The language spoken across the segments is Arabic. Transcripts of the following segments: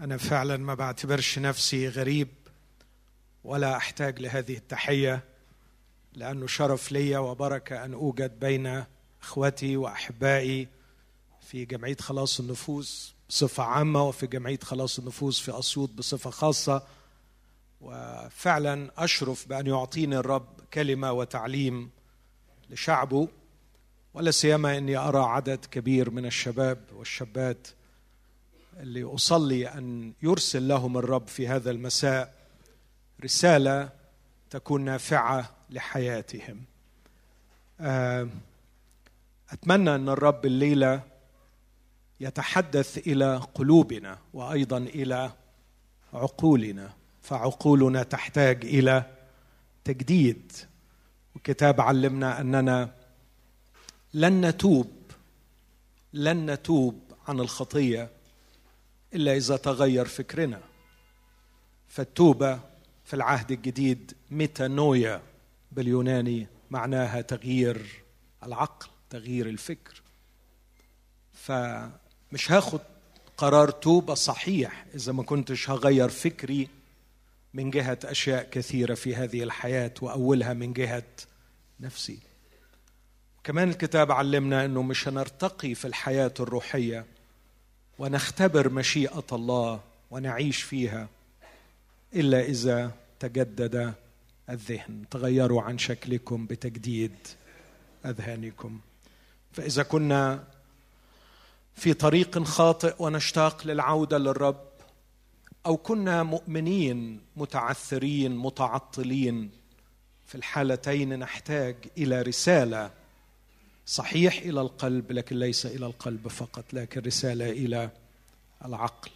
أنا فعلا ما بعتبرش نفسي غريب ولا أحتاج لهذه التحية لأنه شرف لي وبركة أن أوجد بين إخوتي وأحبائي في جمعية خلاص النفوس بصفة عامة وفي جمعية خلاص النفوس في أسيوط بصفة خاصة. وفعلا أشرف بأن يعطيني الرب كلمة وتعليم لشعبه ولا سيما إني أرى عدد كبير من الشباب والشابات اللي أصلي أن يرسل لهم الرب في هذا المساء رسالة تكون نافعة لحياتهم. آه، أتمنى أن الرب الليلة يتحدث إلى قلوبنا وأيضا إلى عقولنا. فعقولنا تحتاج إلى تجديد. والكتاب علمنا أننا لن نتوب لن نتوب عن الخطية. إلا إذا تغير فكرنا. فالتوبة في العهد الجديد ميتانويا باليوناني معناها تغيير العقل تغيير الفكر. فمش هاخد قرار توبة صحيح إذا ما كنتش هغير فكري من جهة أشياء كثيرة في هذه الحياة وأولها من جهة نفسي. كمان الكتاب علمنا إنه مش هنرتقي في الحياة الروحية ونختبر مشيئة الله ونعيش فيها إلا إذا تجدد الذهن. تغيروا عن شكلكم بتجديد أذهانكم. فإذا كنا في طريق خاطئ ونشتاق للعودة للرب أو كنا مؤمنين متعثرين متعطلين في الحالتين نحتاج إلى رسالة صحيح إلى القلب لكن ليس إلى القلب فقط لكن رسالة إلى العقل.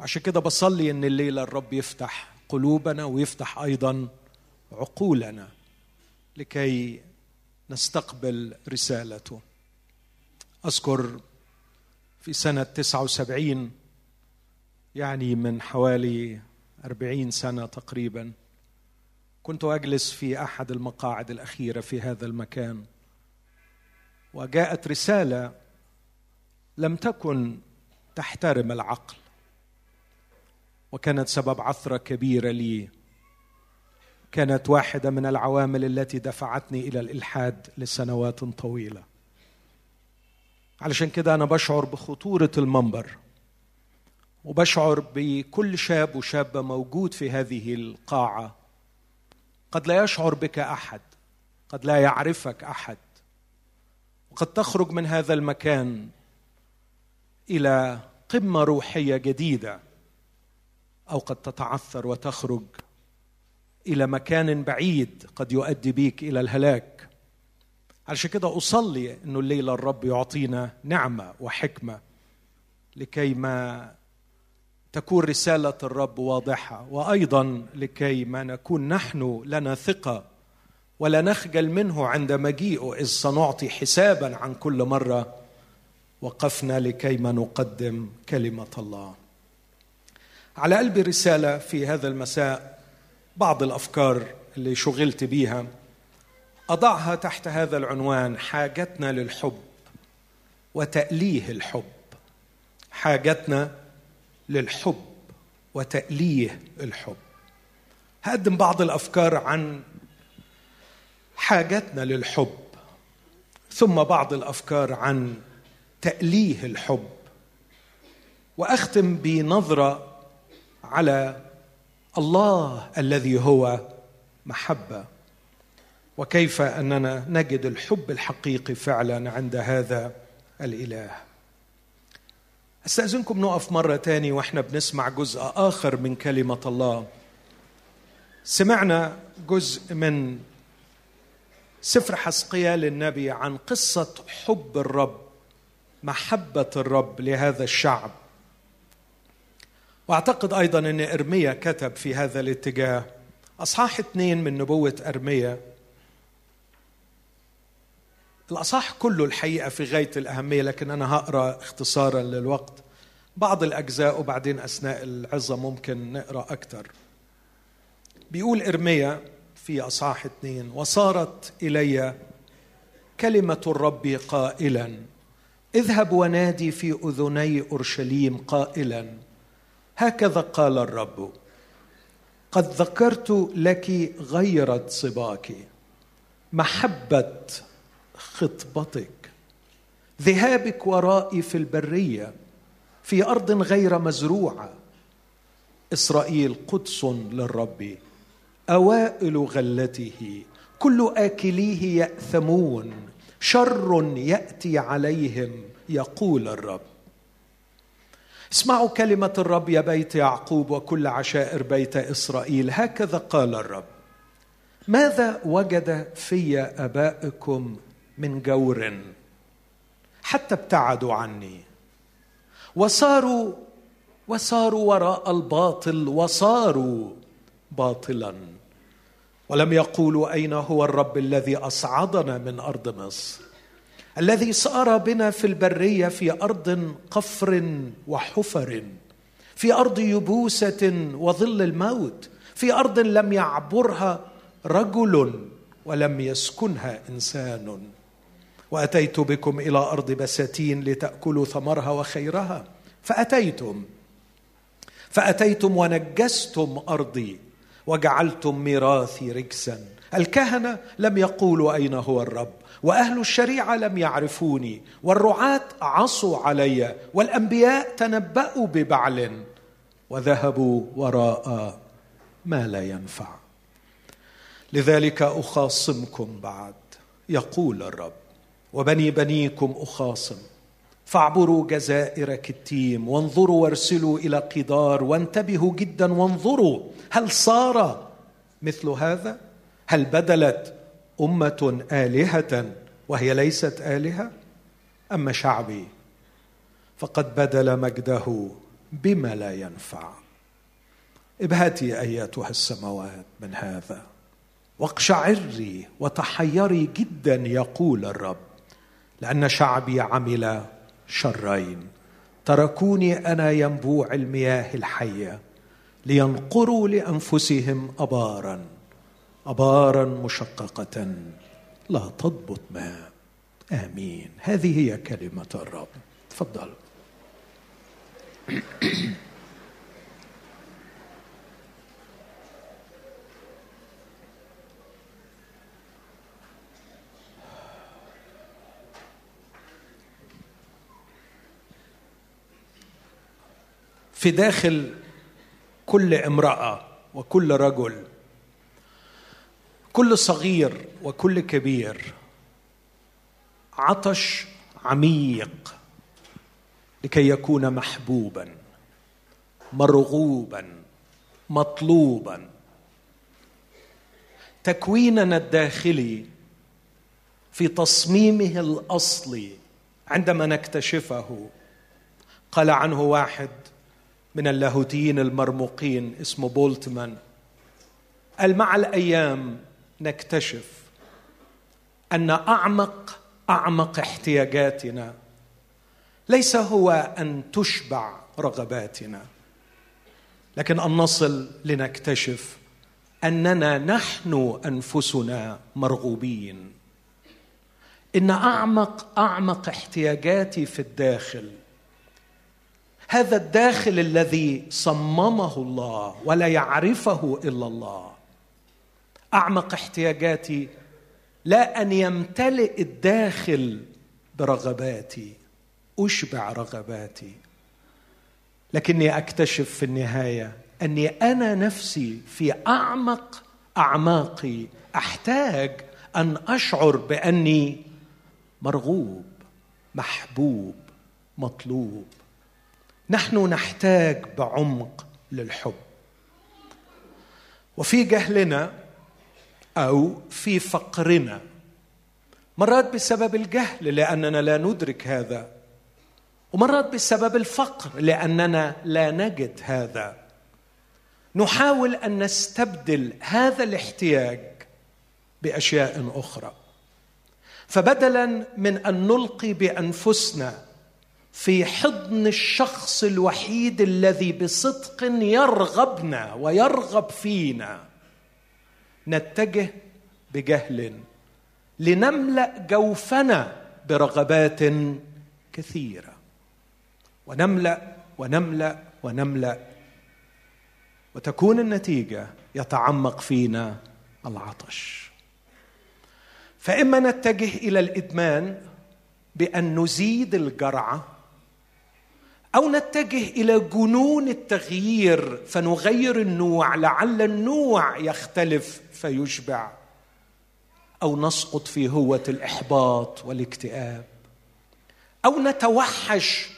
وعشان كده بصلي إن الليلة الرب يفتح قلوبنا ويفتح أيضا عقولنا لكي نستقبل رسالته. أذكر في سنة 79 يعني من حوالي أربعين سنة تقريبا كنت أجلس في أحد المقاعد الأخيرة في هذا المكان. وجاءت رسالة لم تكن تحترم العقل وكانت سبب عثرة كبيرة لي. كانت واحدة من العوامل التي دفعتني إلى الإلحاد لسنوات طويلة. علشان كده أنا بشعر بخطورة المنبر وبشعر بكل شاب وشابة موجود في هذه القاعة. قد لا يشعر بك أحد قد لا يعرفك أحد. وقد تخرج من هذا المكان إلى قمة روحية جديدة أو قد تتعثر وتخرج إلى مكان بعيد قد يؤدي بيك إلى الهلاك. علشان كده أصلي إنه الليلة الرب يعطينا نعمة وحكمة لكي ما تكون رسالة الرب واضحة وأيضا لكي ما نكون نحن لنا ثقة ولا نخجل منه عند مجيئه إذ سنعطي حسابا عن كل مرة وقفنا لكي ما نقدم كلمة الله. على قلبي رساله في هذا المساء بعض الأفكار اللي شغلت بيها. أضعها تحت هذا العنوان حاجتنا للحب وتأليه الحب. حاجتنا للحب وتأليه الحب. هقدم بعض الأفكار عن حاجتنا للحب. ثم بعض الأفكار عن تأليه الحب. وأختم بنظرة على الله الذي هو محبة. وكيف أننا نجد الحب الحقيقي فعلا عند هذا الإله. أستأذنكم نقف مرة تاني وإحنا بنسمع جزء آخر من كلمة الله. سمعنا جزء من سفر حسقيال النبي عن قصة حب الرب محبة الرب لهذا الشعب. وأعتقد أيضا أن إرميا كتب في هذا الاتجاه. أصحاح اثنين من نبوة إرميا. الأصح كله الحقيقة في غاية الأهمية لكن أنا هقرأ اختصارا للوقت. بعض الأجزاء وبعدين أثناء العظة ممكن نقرأ أكثر بيقول إرميا في أصحاح اثنين وصارت إلي كلمة الرب قائلا اذهب ونادي في أذني أورشليم قائلا. هكذا قال الرب قد ذكرت لك غيرة صباك محبة خطبتك ذهابك ورائي في البرية في أرض غير مزروعة. إسرائيل قدس للرب. أوائل غلته كل آكليه يأثمون شر يأتي عليهم يقول الرب. اسمعوا كلمة الرب يا بيت يعقوب وكل عشائر بيت إسرائيل. هكذا قال الرب ماذا وجد في أبائكم من جور حتى ابتعدوا عني؟ وصاروا وصاروا وراء الباطل وصاروا باطلا. ولم يقولوا أين هو الرب الذي أصعدنا من أرض مصر؟ الذي سار بنا في البرية في أرض قفر وحفر في أرض يبوسة وظل الموت في أرض لم يعبرها رجل ولم يسكنها إنسان. وأتيت بكم إلى أرض بساتين لتأكلوا ثمرها وخيرها فأتيتم فأتيتم ونجستم أرضي. وجعلتم ميراثي رجسا. الكهنة لم يقولوا أين هو الرب وأهل الشريعة لم يعرفوني والرعاة عصوا علي والأنبياء تنبأوا ببعل وذهبوا وراء ما لا ينفع. لذلك أخاصمكم بعد يقول الرب وبني بنيكم أخاصم. فاعبروا جزائر كتيم وانظروا وارسلوا إلى قدار وانتبهوا جدا وانظروا هل صار مثل هذا؟ هل بدلت أمة آلهة وهي ليست آلهة؟ اما شعبي؟ فقد بدل مجده بما لا ينفع. ابهتي أيتها السماوات من هذا واقشعري وتحيري جدا يقول الرب لأن شعبي عمل شرين. تركوني أنا ينبوع المياه الحية لينقروا لأنفسهم أبارا أبارا مشققة لا تضبط ماء آمين. هذه هي كلمة الرب. تفضل. في داخل كل امرأة وكل رجل كل صغير وكل كبير عطش عميق لكي يكون محبوبا مرغوبا مطلوبا. تكويننا الداخلي في تصميمه الأصلي عندما نكتشفه قال عنه واحد من اللاهوتيين المرموقين اسمه بولتمان. قال مع الأيام نكتشف أن أعمق أعمق احتياجاتنا ليس هو أن تشبع رغباتنا لكن أن نصل لنكتشف أننا نحن أنفسنا مرغوبين. إن أعمق أعمق احتياجاتي في الداخل هذا الداخل الذي صممه الله ولا يعرفه إلا الله. أعمق احتياجاتي لا أن يمتلئ الداخل برغباتي أشبع رغباتي. لكني أكتشف في النهاية أني أنا نفسي في أعمق أعماقي. أحتاج أن أشعر بأني مرغوب محبوب مطلوب. نحن نحتاج بعمق للحب. وفي جهلنا أو في فقرنا مرات بسبب الجهل لأننا لا ندرك هذا ومرات بسبب الفقر لأننا لا نجد هذا. نحاول أن نستبدل هذا الاحتياج بأشياء أخرى. فبدلا من أن نلقي بأنفسنا في حضن الشخص الوحيد الذي بصدق يرغبنا ويرغب فينا. نتجه بجهل لنملأ جوفنا برغبات كثيرة. ونملأ ونملأ ونملأ. وتكون النتيجة يتعمق فينا العطش. فإما نتجه إلى الإدمان بأن نزيد الجرعة أو نتجه إلى جنون التغيير فنغير النوع لعل النوع يختلف فيشبع. أو نسقط في هوة الإحباط والاكتئاب. أو نتوحش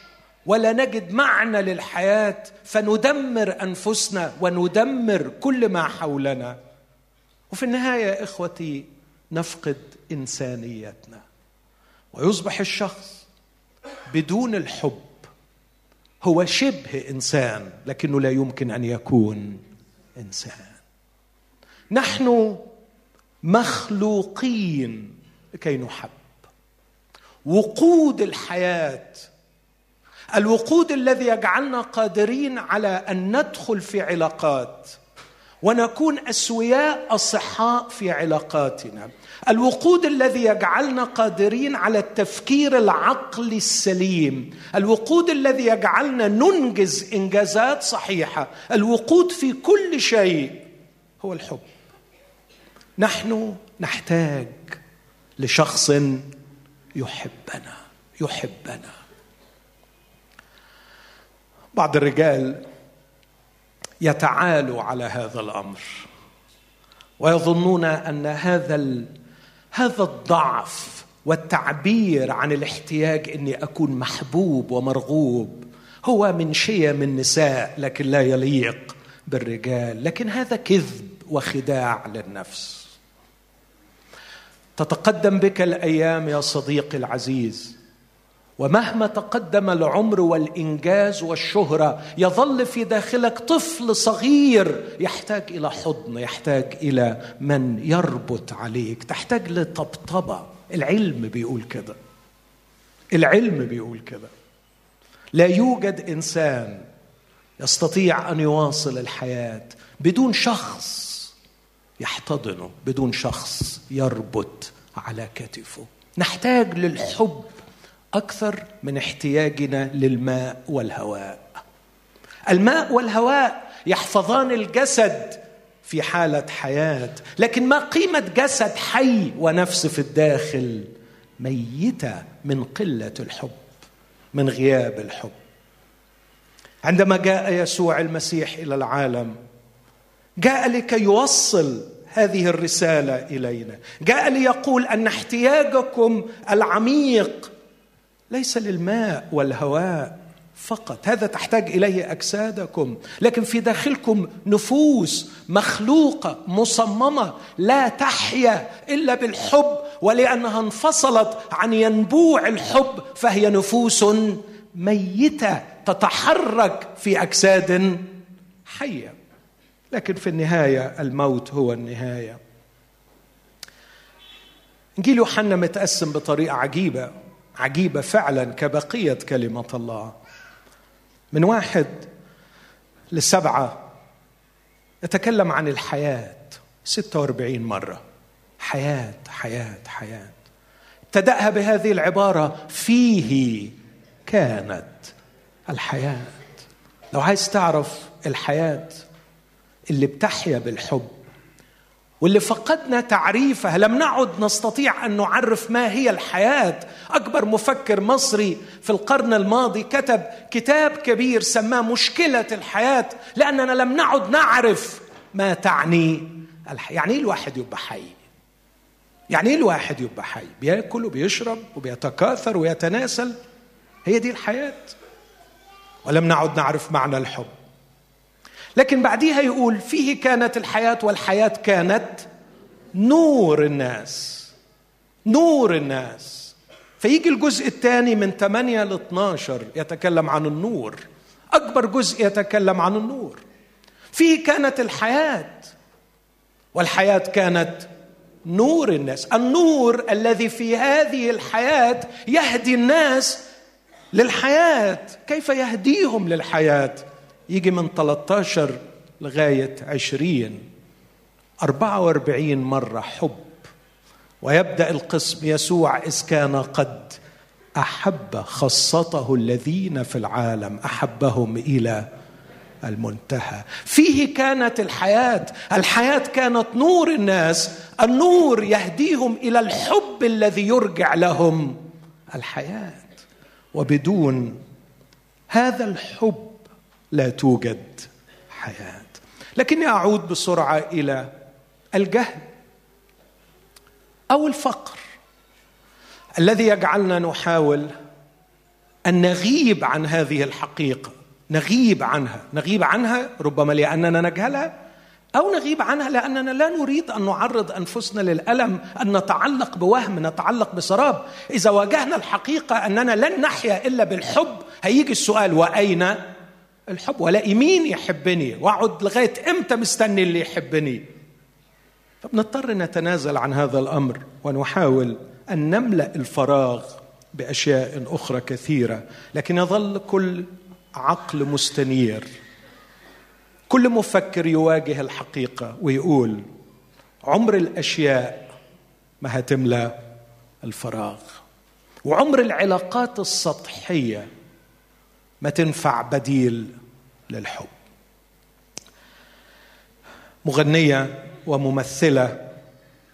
ولا نجد معنى للحياة فندمر أنفسنا وندمر كل ما حولنا. وفي النهاية يا إخوتي نفقد إنسانيتنا. ويصبح الشخص بدون الحب هو شبه إنسان لكنه لا يمكن أن يكون إنسان. نحن مخلوقين لكي نحب. وقود الحياة الوقود الذي يجعلنا قادرين على أن ندخل في علاقات ونكون أسوياء أصحاء في علاقاتنا. الوقود الذي يجعلنا قادرين على التفكير العقلي السليم. الوقود الذي يجعلنا ننجز إنجازات صحيحة. الوقود في كل شيء هو الحب. نحن نحتاج لشخص يحبنا يحبنا. بعض الرجال يتعالوا على هذا الأمر ويظنون أن هذا هذا الضعف والتعبير عن الاحتياج إني أكون محبوب ومرغوب هو من شيم النساء لكن لا يليق بالرجال. لكن هذا كذب وخداع للنفس. تتقدم بك الأيام يا صديقي العزيز. ومهما تقدم العمر والإنجاز والشهرة يظل في داخلك طفل صغير يحتاج إلى حضن يحتاج إلى من يربط عليك تحتاج لطبطبة. العلم بيقول كده. العلم بيقول كده. لا يوجد إنسان يستطيع أن يواصل الحياة بدون شخص يحتضنه بدون شخص يربط على كتفه. نحتاج للحب. أكثر من احتياجنا للماء والهواء. الماء والهواء يحفظان الجسد في حالة حياة لكن ما قيمة جسد حي ونفس في الداخل؟ ميتة من قلة الحب من غياب الحب. عندما جاء يسوع المسيح إلى العالم جاء لكي يوصل هذه الرسالة إلينا. جاء ليقول أن احتياجكم العميق ليس للماء والهواء فقط. هذا تحتاج إليه أجسادكم. لكن في داخلكم نفوس مخلوقة مصممة لا تحيا إلا بالحب ولأنها انفصلت عن ينبوع الحب فهي نفوس ميتة تتحرك في أجساد حية. لكن في النهاية الموت هو النهاية. انجيل يوحنا متقسم بطريقة عجيبة. عجيبة فعلا كبقية كلمة الله. من واحد لسبعة يتكلم عن الحياة 46 مرة. حياة حياة حياة. ابتداها بهذه العبارة فيه كانت الحياة. لو عايز تعرف الحياة اللي بتحيا بالحب واللي فقدنا تعريفها لم نعد نستطيع أن نعرف ما هي الحياة. أكبر مفكر مصري في القرن الماضي كتب كتاب كبير سماه مشكلة الحياة لأننا لم نعد نعرف ما تعني الحياة يعني إيه الواحد يبقى حي؟ يعني إيه الواحد يبقى حي؟ بيأكل وبيشرب وبيتكاثر ويتناسل؟ هي دي الحياة. ولم نعد نعرف معنى الحب. لكن بعديها يقول فيه كانت الحياة والحياة كانت نور الناس نور الناس. فيجي الجزء الثاني من 8 ل 12 يتكلم عن النور أكبر جزء يتكلم عن النور. فيه كانت الحياة والحياة كانت نور الناس. النور الذي في هذه الحياة يهدي الناس للحياة. كيف يهديهم للحياة؟ يجي من 13 لغاية 20 44 مرة حب. ويبدأ القسم يسوع إذ كان قد أحب خاصته الذين في العالم أحبهم إلى المنتهى. فيه كانت الحياة الحياة كانت نور الناس النور يهديهم إلى الحب الذي يرجع لهم الحياة. وبدون هذا الحب لا توجد حياة. لكني أعود بسرعة إلى الجهل أو الفقر الذي يجعلنا نحاول أن نغيب عن هذه الحقيقة. نغيب عنها. نغيب عنها ربما لأننا نجهلها أو نغيب عنها لأننا لا نريد أن نعرض أنفسنا للألم أن نتعلق بوهم نتعلق بسراب. إذا واجهنا الحقيقة أننا لن نحيا إلا بالحب هيجي السؤال وأين الحب ولاقي مين يحبني واقعد لغاية إمتى مستني اللي يحبني؟ فبنضطر نتنازل عن هذا الأمر ونحاول أن نملأ الفراغ بأشياء أخرى كثيرة لكن يظل كل عقل مستنير. كل مفكر يواجه الحقيقة ويقول عمر الأشياء ما هتملى الفراغ. وعمر العلاقات السطحية ما تنفع بديل للحب. مغنية وممثلة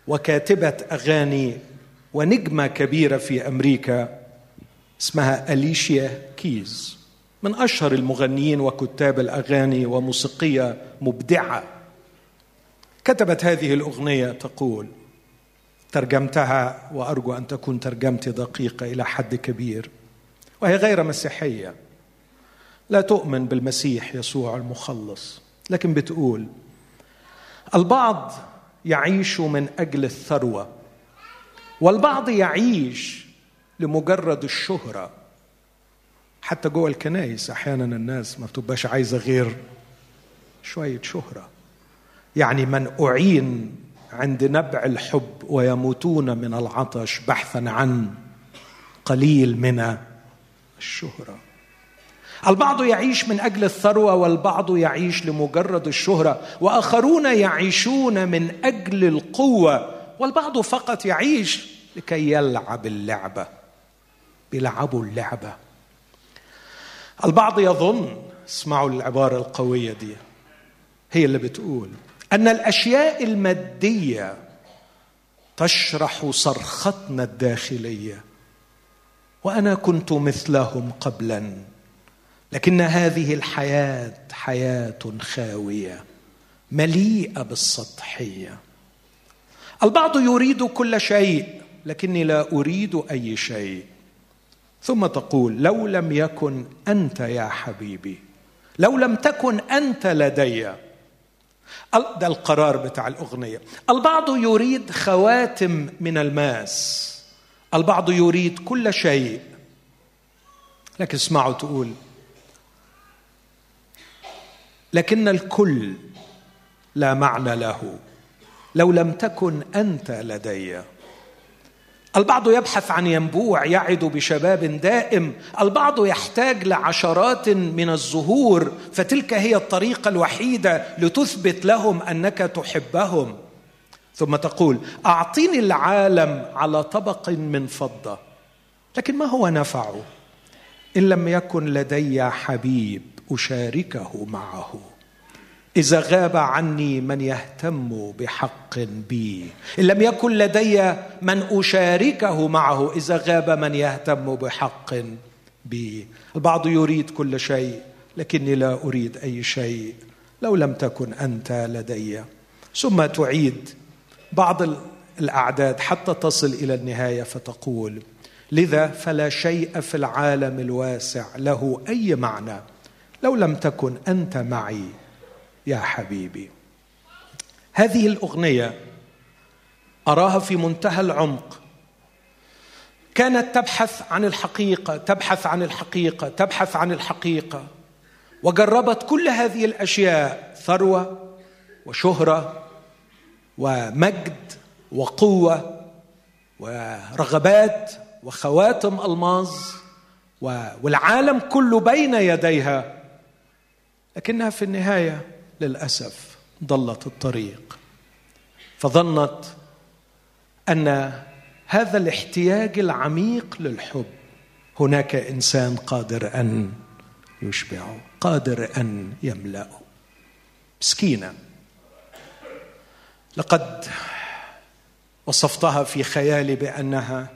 وكاتبة أغاني ونجمة كبيرة في أمريكا اسمها أليشيا كيز. من أشهر المغنيين وكتاب الأغاني وموسيقية مبدعة. كتبت هذه الأغنية تقول ترجمتها وأرجو أن تكون ترجمتي دقيقة إلى حد كبير. وهي غير مسيحية. لا تؤمن بالمسيح يسوع المخلص. لكن بتقول البعض يعيش من أجل الثروة والبعض يعيش لمجرد الشهرة. حتى جوه الكنائس أحيانا الناس ما بتبقاش عايزة غير شوية شهرة. يعني من أعين عند نبع الحب ويموتون من العطش بحثا عن قليل من الشهرة. البعض يعيش من أجل الثروة والبعض يعيش لمجرد الشهرة وآخرون يعيشون من أجل القوة والبعض فقط يعيش لكي يلعب اللعبة بيلعبوا اللعبة. البعض يظن اسمعوا العبارة القوية دي هي اللي بتقول أن الأشياء المادية تشرح صرختنا الداخلية وأنا كنت مثلهم قبلا. لكن هذه الحياة حياة خاوية مليئة بالسطحية. البعض يريد كل شيء لكني لا أريد أي شيء. ثم تقول لو لم يكن أنت يا حبيبي لو لم تكن أنت لدي. ده القرار بتاع الأغنية. البعض يريد خواتم من الماس. البعض يريد كل شيء. لكن اسمعوا تقول لكن الكل لا معنى له. لو لم تكن أنت لدي. البعض يبحث عن ينبوع يعد بشباب دائم. البعض يحتاج لعشرات من الزهور. فتلك هي الطريقة الوحيدة لتثبت لهم أنك تحبهم. ثم تقول اعطيني العالم على طبق من فضة. لكن ما هو نفعه؟ إن لم يكن لدي حبيب. أشاركه معه. إذا غاب عني من يهتم بحق بي. إن لم يكن لدي من أشاركه معه إذا غاب من يهتم بحق بي. البعض يريد كل شيء لكني لا أريد أي شيء لو لم تكن أنت لدي. ثم تعيد بعض الأعداد حتى تصل إلى النهاية فتقول لذا فلا شيء في العالم الواسع له أي معنى؟ لو لم تكن أنت معي يا حبيبي. هذه الأغنية أراها في منتهى العمق. كانت تبحث عن الحقيقة تبحث عن الحقيقة تبحث عن الحقيقة وجربت كل هذه الأشياء ثروة وشهرة ومجد وقوة ورغبات وخواتم ألماظ والعالم كله بين يديها. لكنها في النهاية للأسف ضلت الطريق. فظنت أن هذا الاحتياج العميق للحب هناك إنسان قادر أن يشبعه قادر أن يملاه مسكينة. لقد وصفتها في خيالي بأنها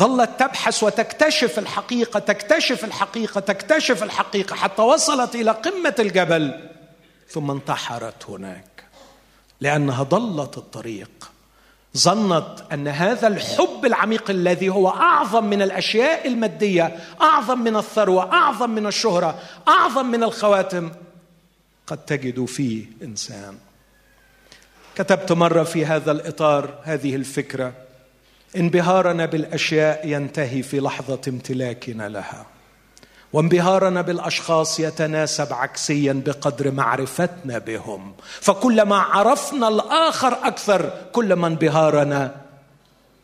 ظلت تبحث وتكتشف الحقيقة تكتشف الحقيقة تكتشف الحقيقة حتى وصلت إلى قمة الجبل ثم انتحرت هناك. لأنها ضلت الطريق. ظنت أن هذا الحب العميق الذي هو أعظم من الأشياء المادية أعظم من الثروة أعظم من الشهرة أعظم من الخواتم قد تجد فيه إنسان. كتبت مرة في هذا الإطار هذه الفكرة. انبهارنا بالأشياء ينتهي في لحظة امتلاكنا لها. وانبهارنا بالأشخاص يتناسب عكسيا بقدر معرفتنا بهم. فكلما عرفنا الآخر أكثر كلما انبهارنا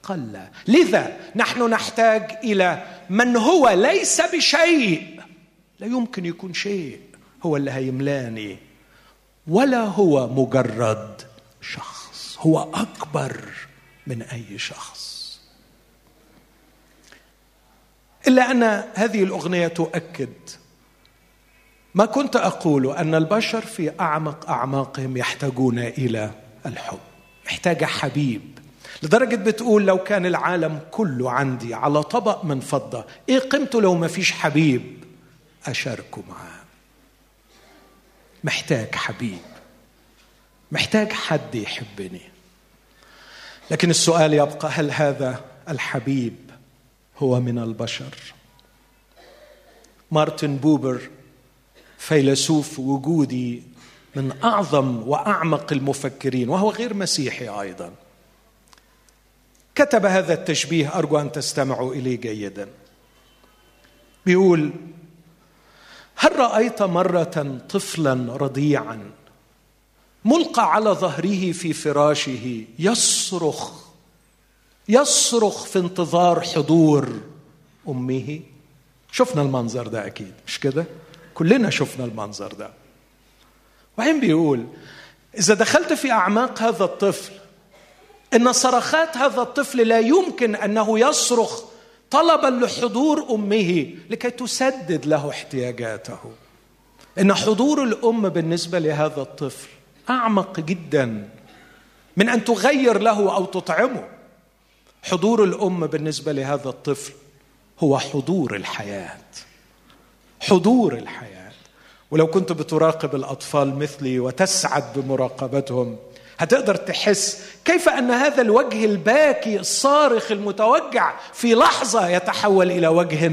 قل. لذا نحن نحتاج إلى من هو ليس بشيء. لا يمكن يكون شيء هو اللي هيملاني ولا هو مجرد شخص هو أكبر من أي شخص. إلا أن هذه الأغنية تؤكد ما كنت أقول أن البشر في أعمق أعماقهم يحتاجون إلى الحب محتاجه حبيب. لدرجة بتقول لو كان العالم كله عندي على طبق من فضة إيه قيمته لو ما فيش حبيب؟ اشاركه معاه. محتاج حبيب محتاج حد يحبني. لكن السؤال يبقى هل هذا الحبيب هو من البشر. مارتن بوبر فيلسوف وجودي من أعظم وأعمق المفكرين وهو غير مسيحي أيضا. كتب هذا التشبيه أرجو أن تستمعوا إليه جيدا. بيقول هل رأيت مرة طفلا رضيعا ملقى على ظهره في فراشه يصرخ يصرخ في انتظار حضور أمه. شفنا المنظر ده أكيد مش كده؟ كلنا شفنا المنظر ده. وبعدين بيقول إذا دخلت في أعماق هذا الطفل إن صرخات هذا الطفل لا يمكن أنه يصرخ طلبا لحضور أمه لكي تسدد له احتياجاته. إن حضور الأم بالنسبة لهذا الطفل أعمق جدا من أن تغير له أو تطعمه. حضور الأم بالنسبة لهذا الطفل هو حضور الحياة. حضور الحياة. ولو كنت بتراقب الأطفال مثلي وتسعد بمراقبتهم هتقدر تحس كيف أن هذا الوجه الباكي الصارخ المتوجع في لحظة يتحول إلى وجه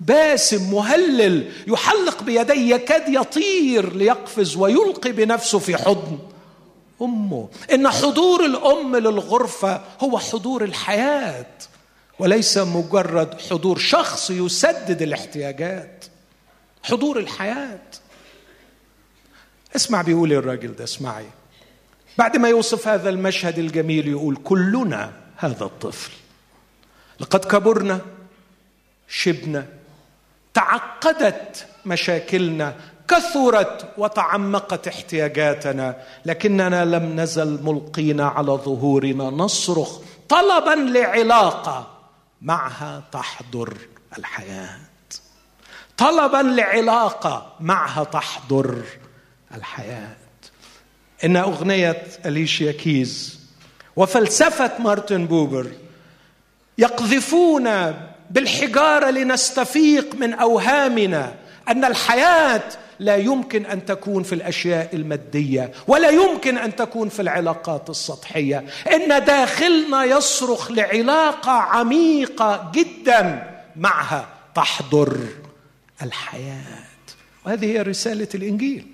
باسم مهلل يحلق بيديه يكاد يطير ليقفز ويلقي بنفسه في حضن. أمه. إن حضور الأم للغرفة هو حضور الحياة وليس مجرد حضور شخص يسدد الاحتياجات. حضور الحياة. اسمع بيقول الراجل ده اسمعي. بعد ما يوصف هذا المشهد الجميل يقول كلنا هذا الطفل. لقد كبرنا شبنا تعقدت مشاكلنا كثرت وتعمقت احتياجاتنا لكننا لم نزل ملقين على ظهورنا نصرخ طلبا لعلاقة معها تحضر الحياة. طلبا لعلاقة معها تحضر الحياة. إن أغنية أليشيا كيز وفلسفة مارتن بوبر يقذفون بالحجارة لنستفيق من أوهامنا أن الحياة لا يمكن أن تكون في الأشياء المادية ولا يمكن أن تكون في العلاقات السطحية. إن داخلنا يصرخ لعلاقة عميقة جدا معها تحضر الحياة. وهذه هي رسالة الإنجيل.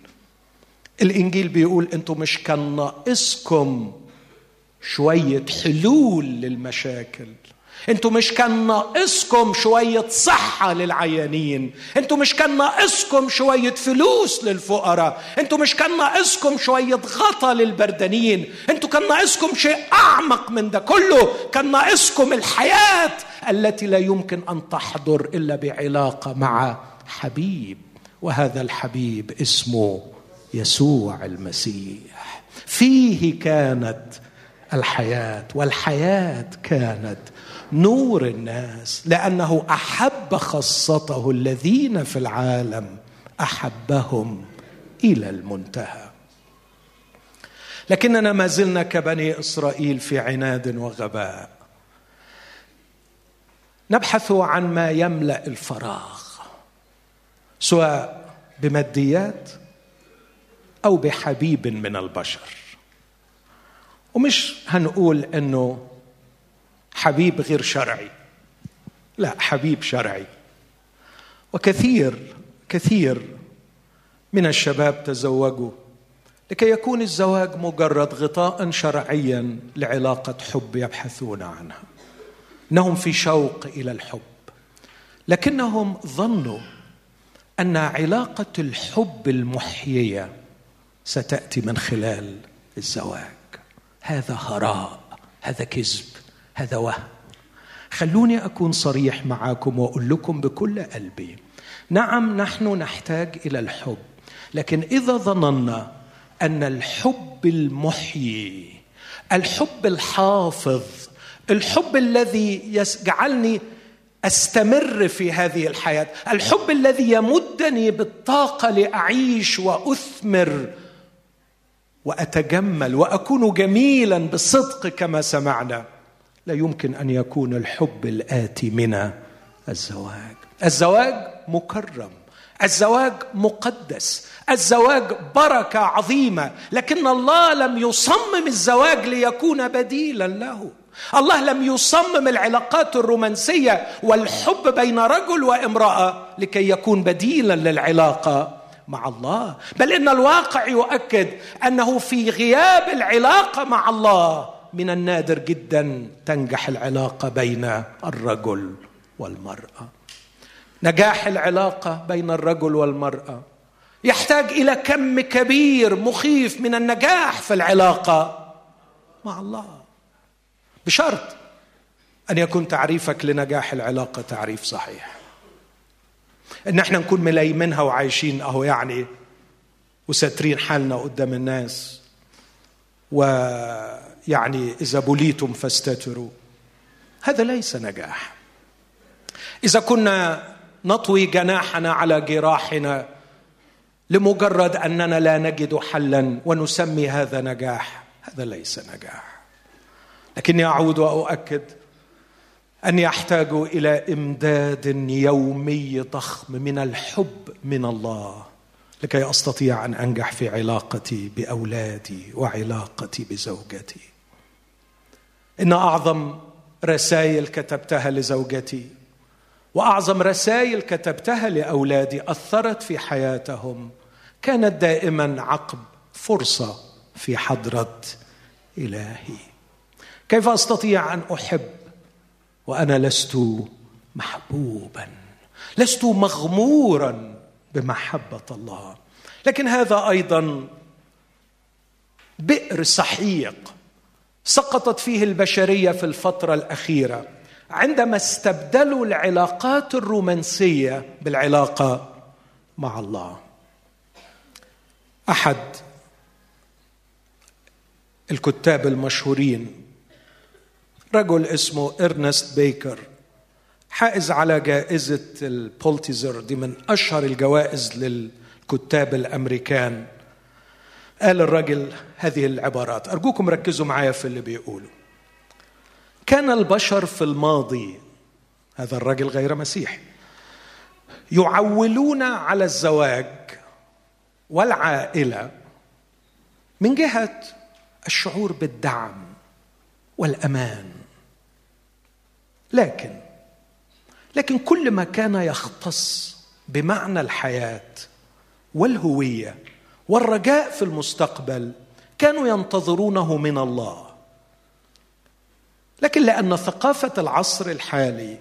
الإنجيل بيقول أنتم مش كان ناقصكم شوية حلول للمشاكل. أنتوا مش كان ناقصكم شوية صحة للعيانين. أنتوا مش كان ناقصكم شوية فلوس للفقراء. أنتوا مش كان ناقصكم شوية غطا للبردانين أنتوا كان ناقصكم شيء أعمق من ده كله. كان ناقصكم الحياة التي لا يمكن أن تحضر إلا بعلاقة مع حبيب. وهذا الحبيب اسمه يسوع المسيح. فيه كانت الحياة والحياة كانت نور الناس لأنه أحب خاصته الذين في العالم أحبهم إلى المنتهى. لكننا ما زلنا كبني إسرائيل في عناد وغباء. نبحث عن ما يملأ الفراغ سواء بماديات أو بحبيب من البشر. ومش هنقول إنه حبيب غير شرعي. لا حبيب شرعي. وكثير كثير من الشباب تزوجوا لكي يكون الزواج مجرد غطاء شرعيا لعلاقة حب يبحثون عنها. إنهم في شوق إلى الحب. لكنهم ظنوا أن علاقة الحب المحيية ستأتي من خلال الزواج. هذا هراء هذا كذب. هذا وهم خلوني أكون صريح معاكم واقول لكم بكل قلبي. نعم نحن نحتاج إلى الحب لكن إذا ظننا أن الحب المحيي الحب الحافظ الحب الذي يجعلني أستمر في هذه الحياة الحب الذي يمدني بالطاقة لأعيش وأثمر وأتجمل وأكون جميلا بصدق كما سمعنا. لا يمكن أن يكون الحب الآتي من الزواج. الزواج مكرم الزواج مقدس الزواج بركة عظيمة لكن الله لم يصمم الزواج ليكون بديلا له. الله لم يصمم العلاقات الرومانسية والحب بين رجل وامرأة لكي يكون بديلا للعلاقة مع الله. بل إن الواقع يؤكد أنه في غياب العلاقة مع الله من النادر جدا تنجح العلاقة بين الرجل والمرأة. نجاح العلاقة بين الرجل والمرأة. يحتاج إلى كم كبير مخيف من النجاح في العلاقة مع الله. بشرط أن يكون تعريفك لنجاح العلاقة تعريف صحيح. إن إحنا نكون ملايمينها وعايشين أهو يعني وساترين حالنا قدام الناس ويعني إذا بليتم فاستتروا. هذا ليس نجاح. إذا كنا نطوي جناحنا على جراحنا لمجرد أننا لا نجد حلا ونسمي هذا نجاح هذا ليس نجاح. لكني أعود وأؤكد اني احتاج إلى إمداد يومي ضخم من الحب من الله لكي أستطيع أن أنجح في علاقتي بأولادي وعلاقتي بزوجتي. إن أعظم رسائل كتبتها لزوجتي وأعظم رسائل كتبتها لأولادي أثرت في حياتهم كانت دائما عقب فرصة في حضرة إلهي. كيف أستطيع أن أحب وأنا لست محبوبا لست مغمورا بمحبة الله؟ لكن هذا أيضا بئر سحيق سقطت فيه البشرية في الفترة الأخيرة عندما استبدلوا العلاقات الرومانسية بالعلاقة مع الله. أحد الكتاب المشهورين رجل اسمه إرنست بيكر حائز على جائزة البولتيزر دي من أشهر الجوائز للكتاب الأمريكان. قال الرجل هذه العبارات. أرجوكم ركزوا معايا في اللي بيقوله كان البشر في الماضي هذا الرجل غير مسيحي يعولون على الزواج والعائلة من جهة الشعور بالدعم والأمان. لكن لكن كل ما كان يختص بمعنى الحياة والهوية والرجاء في المستقبل كانوا ينتظرونه من الله. لكن لأن ثقافة العصر الحالي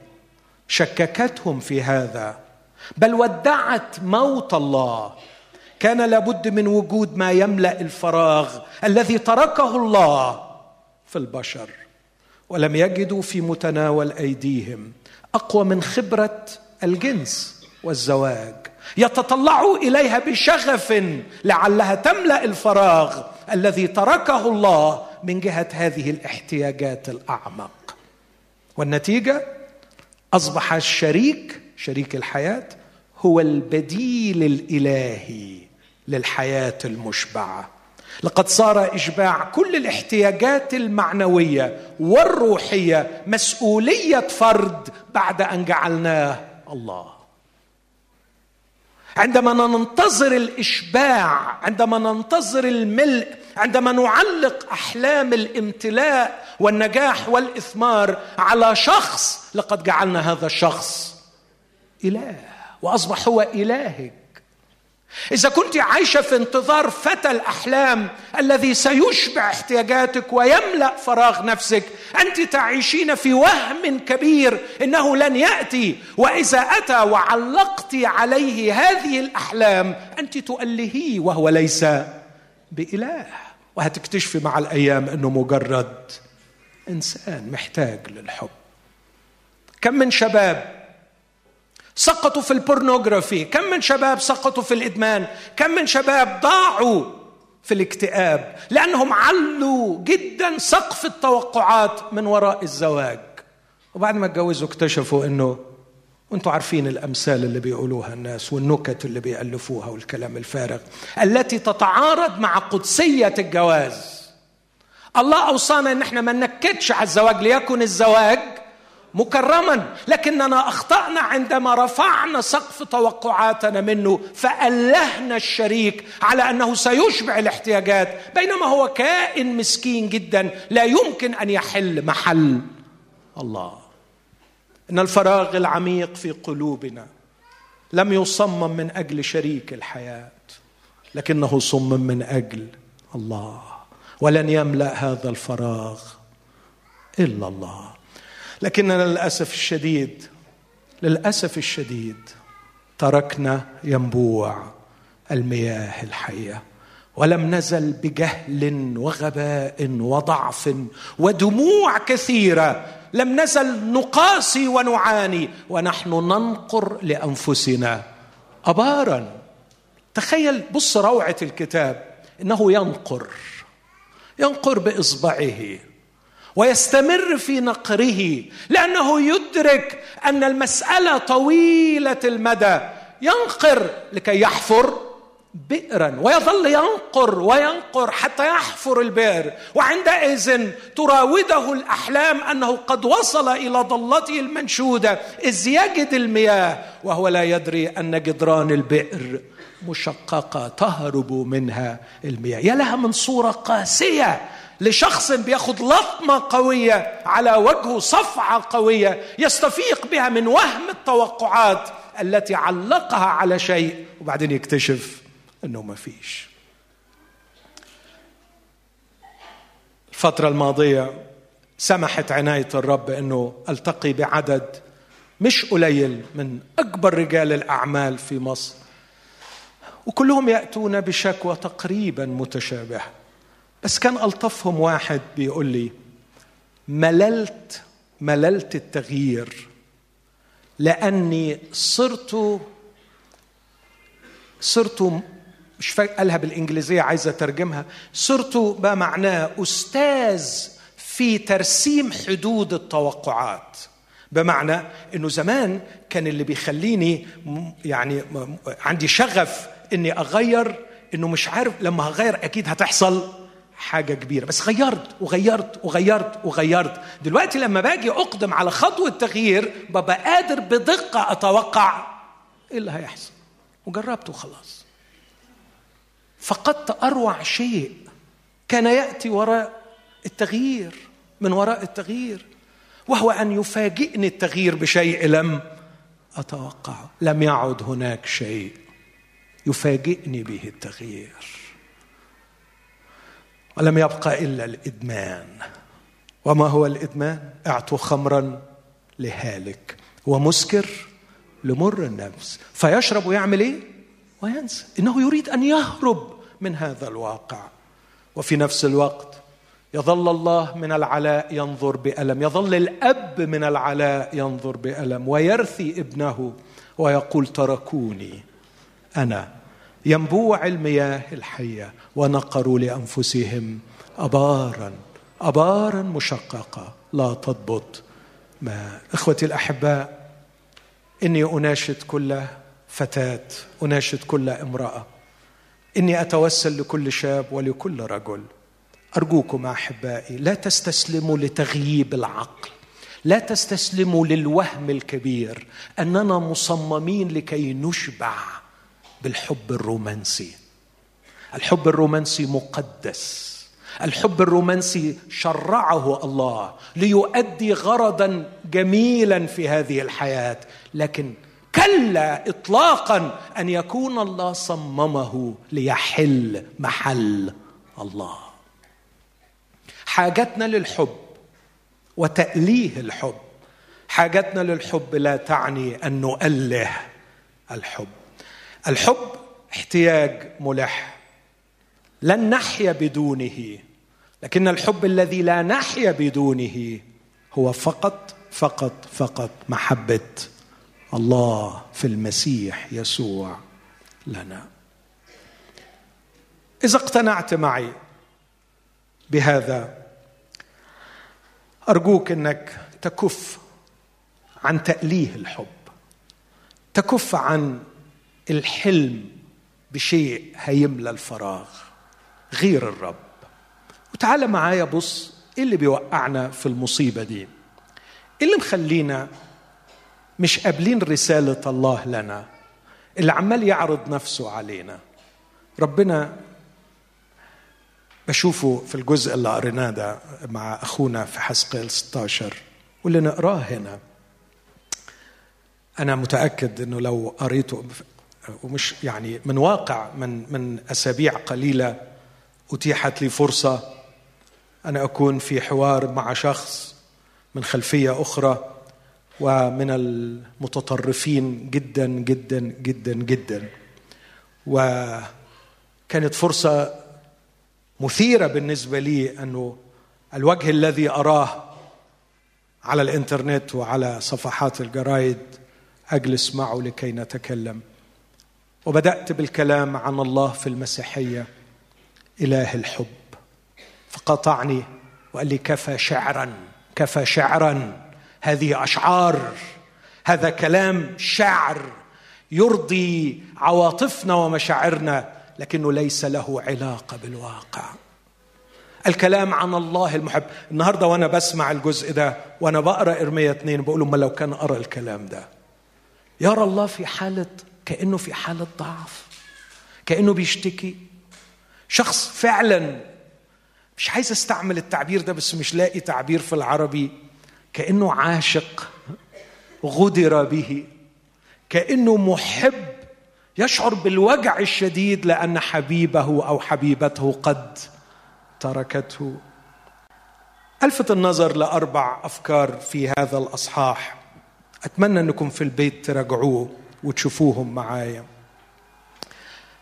شككتهم في هذا بل ودعت موت الله كان لابد من وجود ما يملأ الفراغ الذي تركه الله في البشر ولم يجدوا في متناول أيديهم أقوى من خبرة الجنس والزواج. يتطلعوا إليها بشغف لعلها تملأ الفراغ الذي تركه الله من جهة هذه الاحتياجات الأعمق. والنتيجة؟ أصبح الشريك شريك الحياة هو البديل الإلهي للحياة المشبعة. لقد صار إشباع كل الاحتياجات المعنوية والروحية مسؤولية فرد بعد أن جعلناه الله. عندما ننتظر الإشباع عندما ننتظر الملء عندما نعلق أحلام الامتلاء والنجاح والإثمار على شخص لقد جعلنا هذا الشخص إله وأصبح هو الهك إذا كنت عايشة في انتظار فتى الأحلام الذي سيشبع احتياجاتك ويملأ فراغ نفسك أنت تعيشين في وهم كبير إنه لن يأتي. وإذا أتى وعلقت عليه هذه الأحلام أنت تؤلهيه وهو ليس بإله. وهتكتشفي مع الأيام أنه مجرد إنسان محتاج للحب. كم من شباب سقطوا في البورنوغرافي. كم من شباب سقطوا في الإدمان؟ كم من شباب ضاعوا في الاكتئاب؟ لأنهم علوا جدا سقف التوقعات من وراء الزواج. وبعد ما اتجوزوا اكتشفوا إنه وأنتم عارفين الأمثال اللي بيقولوها الناس والنكت اللي بيألفوها والكلام الفارغ التي تتعارض مع قدسية الجواز. الله أوصانا إن إحنا ما ننكدش على الزواج ليكن الزواج مكرما. لكننا أخطأنا عندما رفعنا سقف توقعاتنا منه فألهنا الشريك على أنه سيشبع الاحتياجات. بينما هو كائن مسكين جدا لا يمكن أن يحل محل. الله. إن الفراغ العميق في قلوبنا لم يصمم من أجل شريك الحياة لكنه صمم من أجل الله. ولن يملأ هذا الفراغ إلا الله. لكننا للأسف الشديد للأسف الشديد تركنا ينبوع المياه الحية ولم نزل بجهل وغباء وضعف ودموع كثيرة لم نزل نقاسي ونعاني ونحن ننقر لأنفسنا. ابارا تخيل بص روعة الكتاب إنه ينقر ينقر بإصبعه. ويستمر في نقره لأنه يدرك أن المسألة طويلة المدى. ينقر لكي يحفر بئرا ويظل ينقر وينقر حتى يحفر البئر. وعندئذ تراوده الأحلام أنه قد وصل إلى ضلته المنشودة إذ يجد المياه وهو لا يدري أن جدران البئر مشققة تهرب منها المياه. يا لها من صورة قاسية لشخص بياخد لطمة قوية على وجهه صفعة قوية يستفيق بها من وهم التوقعات التي علقها على شيء وبعدين يكتشف إنه ما فيش. الفترة الماضية سمحت عناية الرب إنه ألتقي بعدد مش قليل من أكبر رجال الأعمال في مصر وكلهم يأتون بشكوى تقريبا متشابهة. بس كان ألطفهم واحد بيقول لي مللت مللت التغيير لأني صرت صرت مش فاكر قالها بالإنجليزية عايز أترجمها صرت ما معناه أستاذ في ترسيم حدود التوقعات بمعنى إنه زمان كان اللي بيخليني يعني عندي شغف إني أغير إنه مش عارف لما هغير أكيد هتحصل حاجة كبيرة. بس غيرت وغيرت وغيرت وغيرت. دلوقتي لما باجي أقدم على خطوة تغيير ببقى قادر بدقة أتوقع إيه اللي هيحصل. وجربت وخلاص. فقدت أروع شيء كان يأتي وراء التغيير من وراء التغيير وهو أن يفاجئني التغيير بشيء لم أتوقعه. لم يعد هناك شيء يفاجئني به التغيير. ولم يبقى إلا الإدمان. وما هو الإدمان؟ أعطوا خمرا لهالك ومسكر لمر النفس. فيشرب ويعمل إيه؟ وينسى. إنه يريد أن يهرب من هذا الواقع. وفي نفس الوقت يظل الله من العلاء ينظر بألم. يظل الأب من العلاء ينظر بألم. ويرثي ابنه ويقول تركوني أنا. ينبوع المياه الحية ونقروا لأنفسهم أبارا أبارا مشققة. لا تضبط. ماء إخوتي الأحباء إني أناشد كل فتاة أناشد كل امرأة. إني أتوسل لكل شاب ولكل رجل. أرجوكم أحبائي لا تستسلموا لتغييب العقل. لا تستسلموا للوهم الكبير. أننا مصممين لكي نشبع. بالحب الرومانسي. الحب الرومانسي مقدس. الحب الرومانسي شرعه الله ليؤدي غرضا جميلا في هذه الحياة. لكن كلا اطلاقا أن يكون الله صممه ليحل محل الله. حاجتنا للحب وتأليه الحب. حاجتنا للحب لا تعني أن نؤله الحب. الحب احتياج ملح. لن نحيا بدونه لكن الحب الذي لا نحيا بدونه هو فقط فقط فقط محبة الله في المسيح يسوع لنا. إذا اقتنعت معي بهذا أرجوك إنك تكف عن تأليه الحب تكف عن الحلم بشيء هيملى الفراغ غير الرب. وتعالى معايا بص إيه اللي بيوقعنا في المصيبة دي؟ إيه اللي مخلينا مش قابلين رسالة الله لنا؟ اللي عمال يعرض نفسه علينا. ربنا بشوفه في الجزء اللي قريناه ده مع أخونا في حسقيل 16 واللي نقراه هنا. أنا متأكد إنه لو قريته ومش يعني من واقع من من أسابيع قليلة أتيحت لي فرصة أن أكون في حوار مع شخص من خلفية أخرى ومن المتطرفين جدا جدا جدا جدا. وكانت فرصة مثيرة بالنسبة لي أنه الوجه الذي أراه على الإنترنت وعلى صفحات الجرايد أجلس معه لكي نتكلم. وبدأت بالكلام عن الله في المسيحية إله الحب. فقطعني وقال لي كفى شعرا كفى شعرا. هذه أشعار هذا كلام شعر يرضي عواطفنا ومشاعرنا لكنه ليس له علاقة بالواقع. الكلام عن الله المحب. النهارده وأنا بسمع الجزء ده وأنا بقرأ إرميا اثنين بقول ما لو كان أرى الكلام ده. يرى الله في حالة كأنه في حالة ضعف كأنه بيشتكي. شخص فعلا مش عايز أستعمل التعبير ده بس مش لاقي تعبير في العربي. كأنه عاشق غدر به كأنه محب يشعر بالوجع الشديد لأن حبيبه أو حبيبته قد تركته. ألفت النظر لأربع أفكار في هذا الأصحاح. أتمنى أنكم في البيت تراجعوه. وتشوفوهم معايا.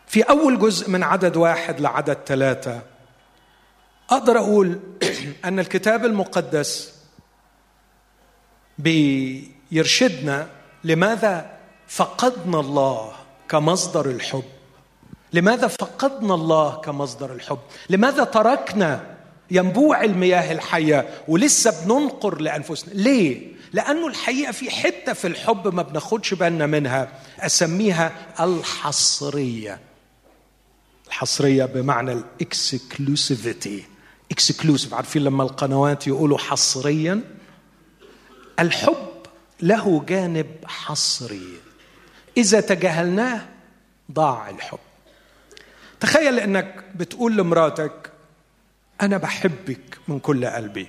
في أول جزء من عدد واحد لعدد ثلاثة أقدر أقول أن الكتاب المقدس بيرشدنا لماذا فقدنا الله كمصدر الحب؟ لماذا فقدنا الله كمصدر الحب؟ لماذا تركنا ينبوع المياه الحية ولسه بننقر لأنفسنا. ليه؟ لأنه الحقيقة في حتة في الحب ما بناخدش بالنا منها أسميها الحصرية. الحصرية بمعنى الإكسكلوسيفيتي. إكسكلوسيف عارفين لما القنوات يقولوا حصريا؟ الحب له جانب حصري. إذا تجاهلناه ضاع الحب. تخيل إنك بتقول لمراتك أنا بحبك من كل قلبي.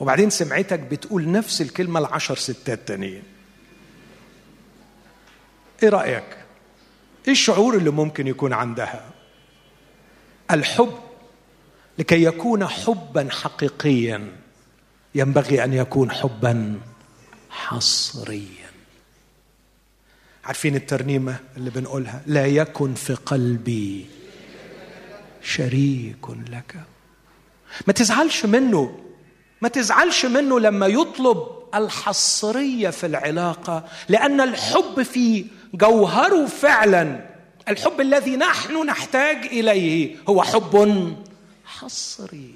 وبعدين سمعتك بتقول نفس الكلمة لعشر ستات تانيين. إيه رأيك؟ إيه الشعور اللي ممكن يكون عندها؟ الحب لكي يكون حبا حقيقيا ينبغي أن يكون حبا حصريا. عارفين الترنيمة اللي بنقولها؟ لا يكن في قلبي شريك لك. ما تزعلش منه. ما تزعلش منه لما يطلب الحصرية في العلاقة لأن الحب في جوهره فعلا الحب الذي نحن نحتاج إليه هو حب حصري.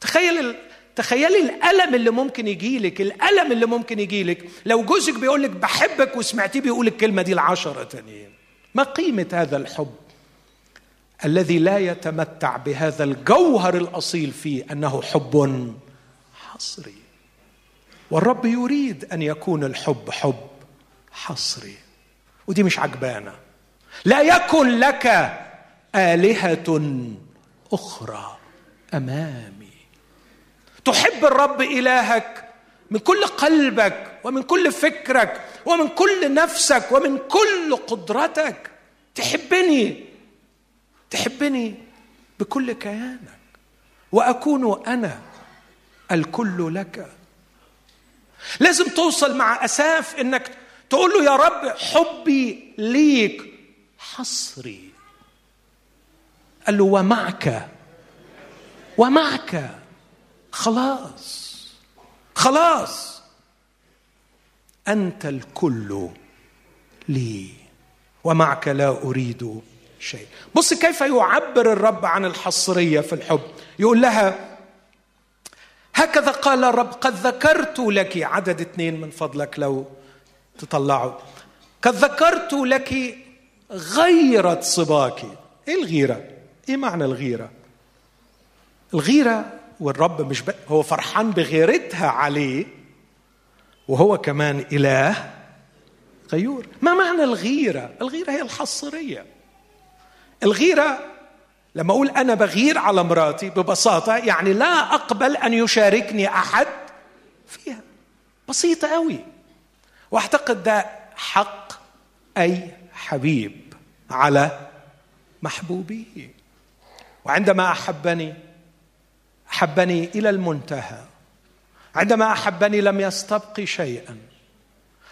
تخيل تخيلي الألم اللي ممكن يجيلك الألم اللي ممكن يجيلك لو جوزك بيقول لك بحبك وسمعتيه بيقول الكلمة دي العشرة تانيين. ما قيمة هذا الحب؟ الذي لا يتمتع بهذا الجوهر الأصيل فيه أنه حب حصري. والرب يريد أن يكون الحب حب حصري. ودي مش عجبانة. لا يكن لك آلهة أخرى أمامي. تحب الرب إلهك من كل قلبك ومن كل فكرك ومن كل نفسك ومن كل قدرتك. تحبني. تحبني بكل كيانك. وأكون أنا الكل لك. لازم توصل مع أساف إنك تقول له يا رب حبي ليك حصري. قال له ومعك. ومعك. خلاص. خلاص. أنت الكل لي. ومعك لا أريد. شيء. بص كيف يعبر الرب عن الحصرية في الحب؟ يقول لها هكذا قال الرب قد ذكرت لك عدد اثنين من فضلك لو تطلعوا. قد ذكرت لك غيرة صباك إيه الغيرة؟ إيه معنى الغيرة؟ الغيرة والرب مش ب... هو فرحان بغيرتها عليه وهو كمان إله غيور. ما معنى الغيرة؟ الغيرة هي الحصرية. الغيرة لما أقول أنا بغير على مراتي ببساطة يعني لا أقبل أن يشاركني أحد فيها. بسيطة قوي وأعتقد ده حق أي حبيب على محبوبيه وعندما أحبني أحبني إلى المنتهى. عندما أحبني لم يستبقي شيئا.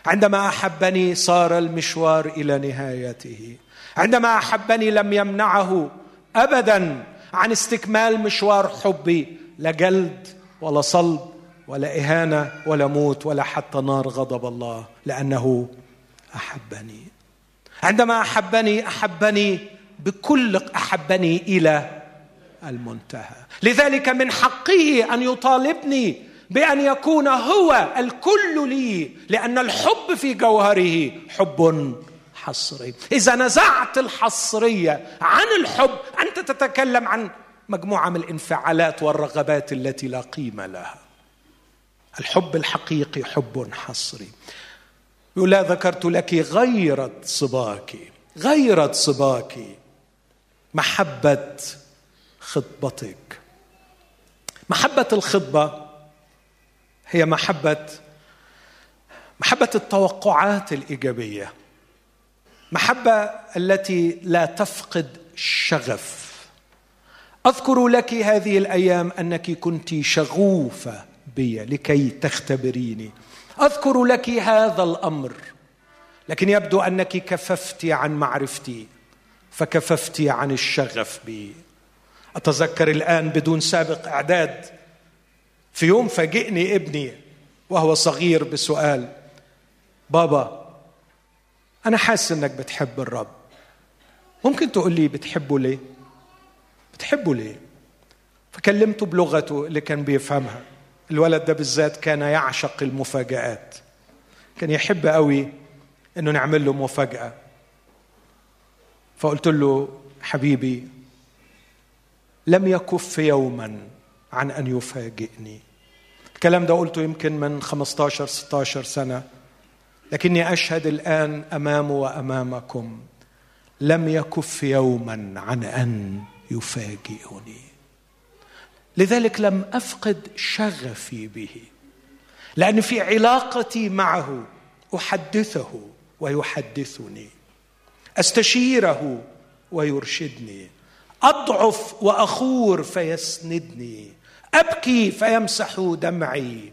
عندما أحبني صار المشوار إلى نهايته. عندما أحبني لم يمنعه ابدا عن استكمال مشوار حبي لا جلد ولا صلب ولا إهانة ولا موت ولا حتى نار غضب الله لأنه أحبني. عندما أحبني أحبني بكل أحبني إلى المنتهى. لذلك من حقه أن يطالبني بأن يكون هو الكل لي لأن الحب في جوهره حب حصري إذا نزعت الحصرية عن الحب أنت تتكلم عن مجموعة من الانفعالات والرغبات التي لا قيمة لها. الحب الحقيقي حب حصري. يقول لا ذكرت لك غيرة صباك غيرة صباك محبة خطبتك. محبة الخطبة هي محبة محبة التوقعات الإيجابية. محبة التي لا تفقد شغف. أذكر لك هذه الأيام أنك كنت شغوفة بي لكي تختبريني. أذكر لك هذا الأمر لكن يبدو أنك كففت عن معرفتي فكففت عن الشغف بي. أتذكر الآن بدون سابق إعداد في يوم فاجئني ابني وهو صغير بسؤال بابا أنا حاسس إنك بتحب الرب. ممكن تقول لي بتحبه ليه؟ بتحبه ليه؟ فكلمته بلغته اللي كان بيفهمها. الولد ده بالذات كان يعشق المفاجآت. كان يحب قوي إنه نعمل له مفاجأة. فقلت له حبيبي لم يكف يوما عن أن يفاجئني. الكلام ده قلته يمكن من 15 16 سنة. لكني أشهد الآن امامه وأمامكم لم يكف يوما عن أن يفاجئني لذلك لم أفقد شغفي به لأن في علاقتي معه أحدثه ويحدثني أستشيره ويرشدني أضعف وأخور فيسندني أبكي فيمسح دمعي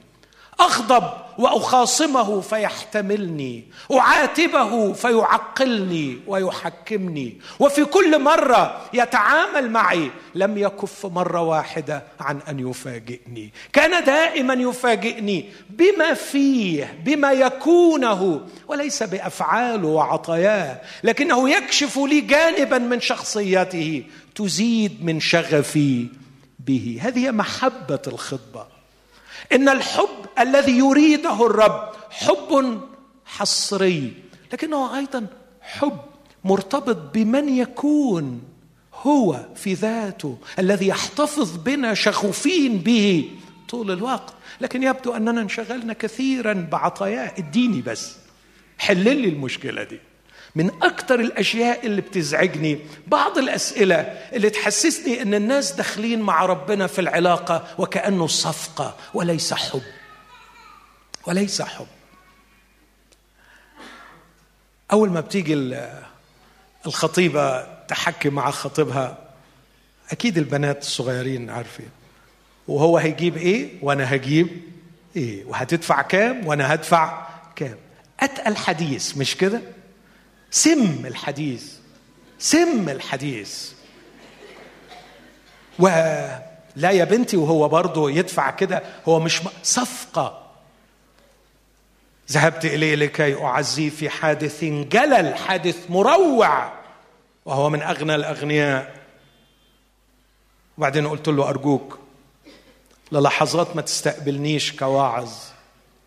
أغضب وأخاصمه فيحتملني أعاتبه فيعقلني ويحكمني. وفي كل مرة يتعامل معي لم يكف مرة واحدة عن أن يفاجئني. كان دائما يفاجئني بما فيه بما يكونه وليس بأفعاله وعطاياه لكنه يكشف لي جانبا من شخصيته تزيد من شغفي به. هذه محبة الخطبة. إن الحب الذي يريده الرب حب حصري. لكنه أيضا حب مرتبط بمن يكون هو في ذاته الذي يحتفظ بنا شغوفين به طول الوقت. لكن يبدو أننا انشغلنا كثيرا بعطاياه اديني بس. حل لي المشكلة دي. من أكثر الأشياء اللي بتزعجني بعض الأسئلة اللي تحسسني إن الناس داخلين مع ربنا في العلاقة وكأنه صفقة وليس حب. وليس حب. أول ما بتيجي الخطيبة تحكي مع خطيبها أكيد البنات الصغيرين عارفين. وهو هيجيب إيه؟ وأنا هجيب إيه؟ وهتدفع كام؟ وأنا هدفع كام؟ أتقل حديث مش كده؟ سم الحديث سم الحديث. ولا يا بنتي وهو برضه يدفع كده هو مش صفقة. ذهبت إليه لكي أعزيه في حادث جلل حادث مروع وهو من أغنى الأغنياء. وبعدين قلت له أرجوك للحظات ما تستقبلنيش كواعظ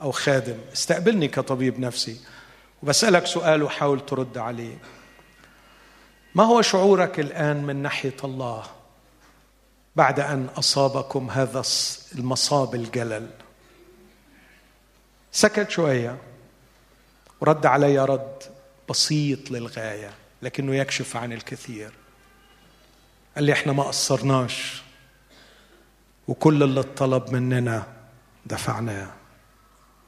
أو خادم. استقبلني كطبيب نفسي. وبسألك سؤال وحاول ترد عليه. ما هو شعورك الآن من ناحية الله بعد أن أصابكم هذا المصاب الجلل؟ سكت شوية. ورد علي رد بسيط للغاية لكنه يكشف عن الكثير. قال لي إحنا ما قصرناش وكل اللي اتطلب مننا دفعناه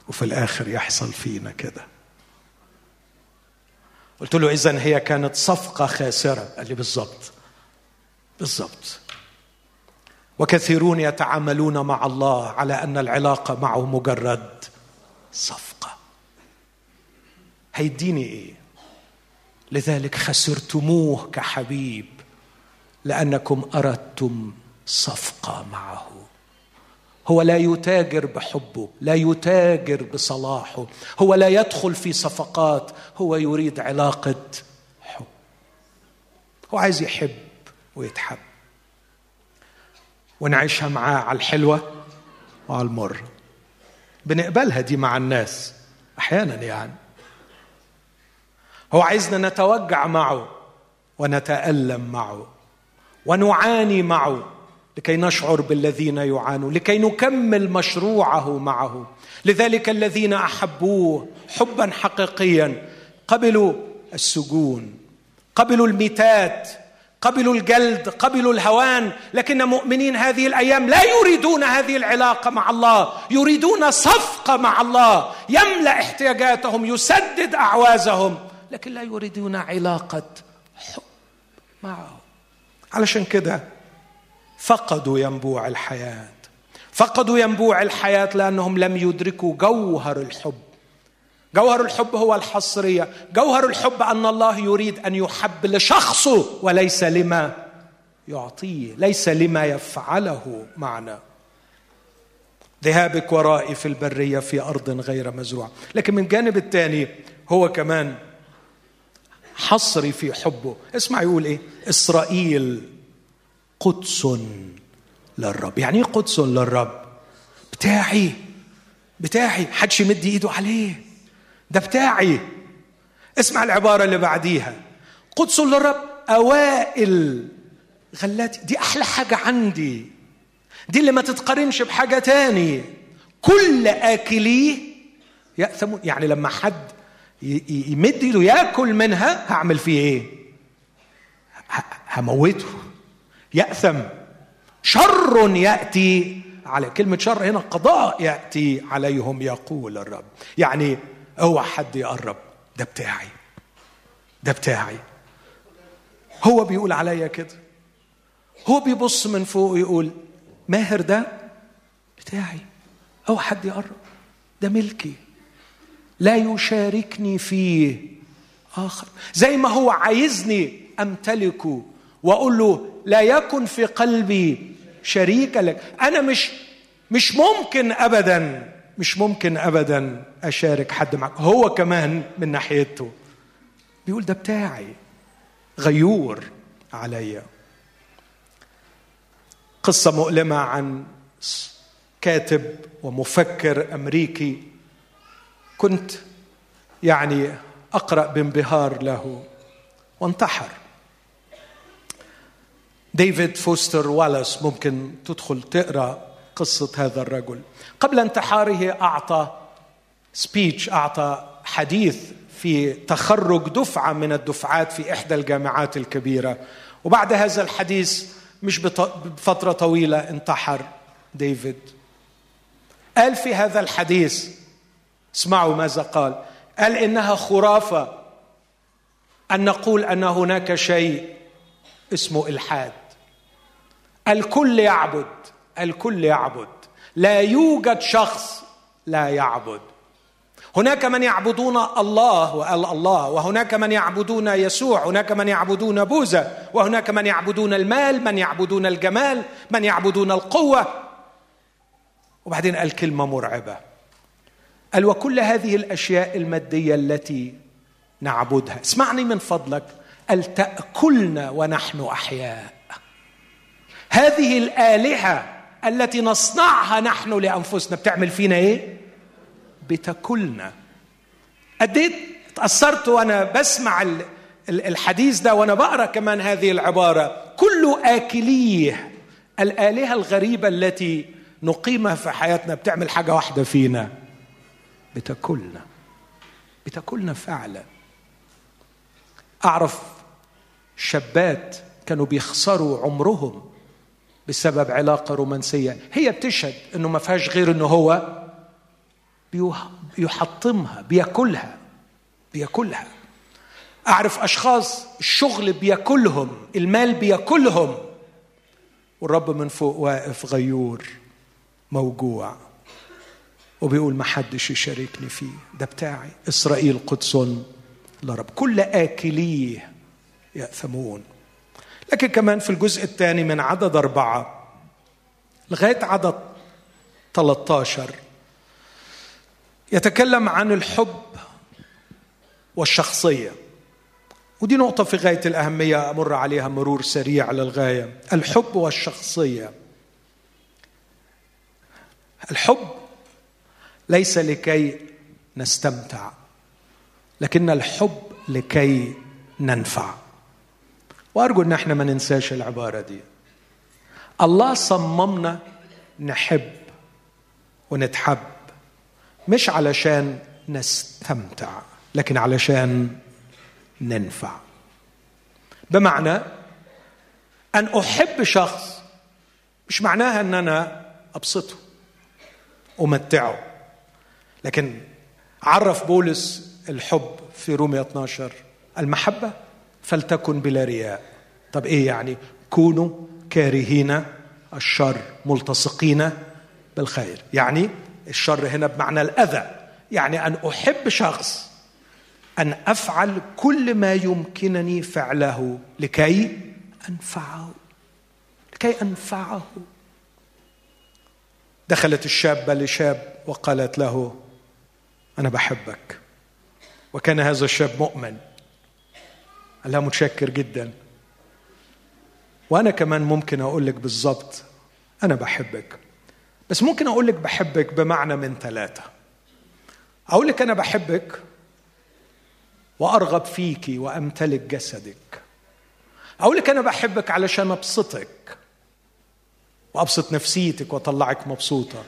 وفي الآخر يحصل فينا كده. قلت له اذا هي كانت صفقة خاسرة. قال لي بالضبط. بالضبط. وكثيرون يتعاملون مع الله على أن العلاقه معه مجرد صفقة. هيديني إيه؟ لذلك خسرتموه كحبيب لأنكم أردتم صفقة معه. هو لا يتاجر بحبه لا يتاجر بصلاحه هو لا يدخل في صفقات هو يريد علاقة حب. هو عايز يحب ويتحب. ونعيشها معاه على الحلوة وعلى المر. بنقبلها دي مع الناس أحيانا يعني. هو عايزنا نتوجع معه ونتألم معه ونعاني معه. لكي نشعر بالذين يعانون لكي نكمل مشروعه معه. لذلك الذين أحبوه حبا حقيقيا قبلوا السجون قبلوا الميتات قبلوا الجلد قبلوا الهوان. لكن مؤمنين هذه الأيام لا يريدون هذه العلاقة مع الله يريدون صفقه مع الله يملأ احتياجاتهم يسدد أعوازهم لكن لا يريدون علاقة حب معه. علشان كده فقدوا ينبوع الحياة. فقدوا ينبوع الحياة لأنهم لم يدركوا جوهر الحب. جوهر الحب هو الحصرية. جوهر الحب أن الله يريد أن يحب لشخصه وليس لما يعطيه ليس لما يفعله معنا. ذهابك ورائي في البرية في أرض غير مزروعة. لكن من الجانب الثاني هو كمان حصري في حبه. اسمع يقول إيه؟ إسرائيل. قدس للرب. يعني إيه قدس للرب؟ بتاعي بتاعي. حدش يمد إيده عليه. ده بتاعي. اسمع العبارة اللي بعديها. قدس للرب أوائل. غلاتي دي أحلى حاجة عندي. دي اللي ما تتقارنش بحاجة تاني. كل آكليه يأثمون يعني لما حد يمد إيده ياكل منها هعمل فيه إيه؟ هموته. يأثم. شر يأتي على كلمة شر هنا قضاء يأتي عليهم يقول الرب. يعني اوعى حد يقرب. ده بتاعي. ده بتاعي. هو بيقول عليا كده. هو بيبص من فوق ويقول ماهر ده بتاعي. أو حد يقرب. ده ملكي. لا يشاركني فيه آخر. زي ما هو عايزني أمتلكه وأقول له لا يكن في قلبي شريك لك. أنا مش مش ممكن ابدا مش ممكن ابدا أشارك حد معك. هو كمان من ناحيته. بيقول ده بتاعي. غيور عليا قصة مؤلمة عن كاتب ومفكر أمريكي. كنت يعني أقرأ بانبهار له. وانتحر. ديفيد فوستر والاس ممكن تدخل تقرأ قصة هذا الرجل. قبل انتحاره أعطى speech أعطى حديث في تخرج دفعة من الدفعات في إحدى الجامعات الكبيرة. وبعد هذا الحديث مش بفترة طويلة انتحر ديفيد. قال في هذا الحديث اسمعوا ماذا قال. قال إنها خرافة أن نقول أن هناك شيء اسمه إلحاد. الكل يعبد الكل يعبد. لا يوجد شخص لا يعبد. هناك من يعبدون الله وقال الله وهناك من يعبدون يسوع هناك من يعبدون بوذا وهناك من يعبدون المال من يعبدون الجمال من يعبدون القوة. وبعدين قال كلمه مرعبة. قال وكل هذه الأشياء المادية التي نعبدها. اسمعني من فضلك. قال تأكلنا ونحن أحياء. هذه الآلهة التي نصنعها نحن لأنفسنا بتعمل فينا إيه؟ بتاكلنا. قد إيه تأثرت وأنا بسمع الحديث ده وأنا بقرأ كمان هذه العبارة. كل آكليه الآلهة الغريبة التي نقيمها في حياتنا بتعمل حاجة واحدة فينا. بتاكلنا. بتاكلنا فعلا. أعرف شابات كانوا بيخسروا عمرهم بسبب علاقة رومانسية. هي بتشهد إنه ما فيهاش غير إنه هو بيحطمها بياكلها بياكلها. أعرف أشخاص الشغل بياكلهم المال بياكلهم. والرب من فوق واقف غيور موجوع. وبيقول ما حدش يشاركني فيه. ده بتاعي. إسرائيل قدس لرب. كل آكليه يأثمون. لكن كمان في الجزء الثاني من عدد أربعة لغاية عدد 13 يتكلم عن الحب والشخصية. ودي نقطة في غاية الأهمية أمر عليها مرور سريع للغاية الحب والشخصية. الحب ليس لكي نستمتع لكن الحب لكي ننفع. وأرجو إن إحنا ما ننساش العبارة دي. الله صممنا نحب ونتحب مش علشان نستمتع لكن علشان ننفع. بمعنى أن أحب شخص مش معناها إن أنا أبسطه امتعه لكن عرف بولس الحب في رومية 12 المحبة. فلتكن بلا رياء. طب إيه يعني؟ كونوا كارهين الشر ملتصقين بالخير. يعني الشر هنا بمعنى الأذى. يعني أن أحب شخص أن أفعل كل ما يمكنني فعله. لكي أنفعه. لكي أنفعه. دخلت الشابة لشاب وقالت له أنا بحبك. وكان هذا الشاب مؤمن. قال لها متشكر جدا. وأنا كمان ممكن أقول لك بالظبط أنا بحبك. بس ممكن أقول لك بحبك بمعنى من ثلاثة. أقول لك أنا بحبك وأرغب فيك وأمتلك جسدك. أقول لك أنا بحبك علشان أبسطك وأبسط نفسيتك وأطلعك مبسوطة.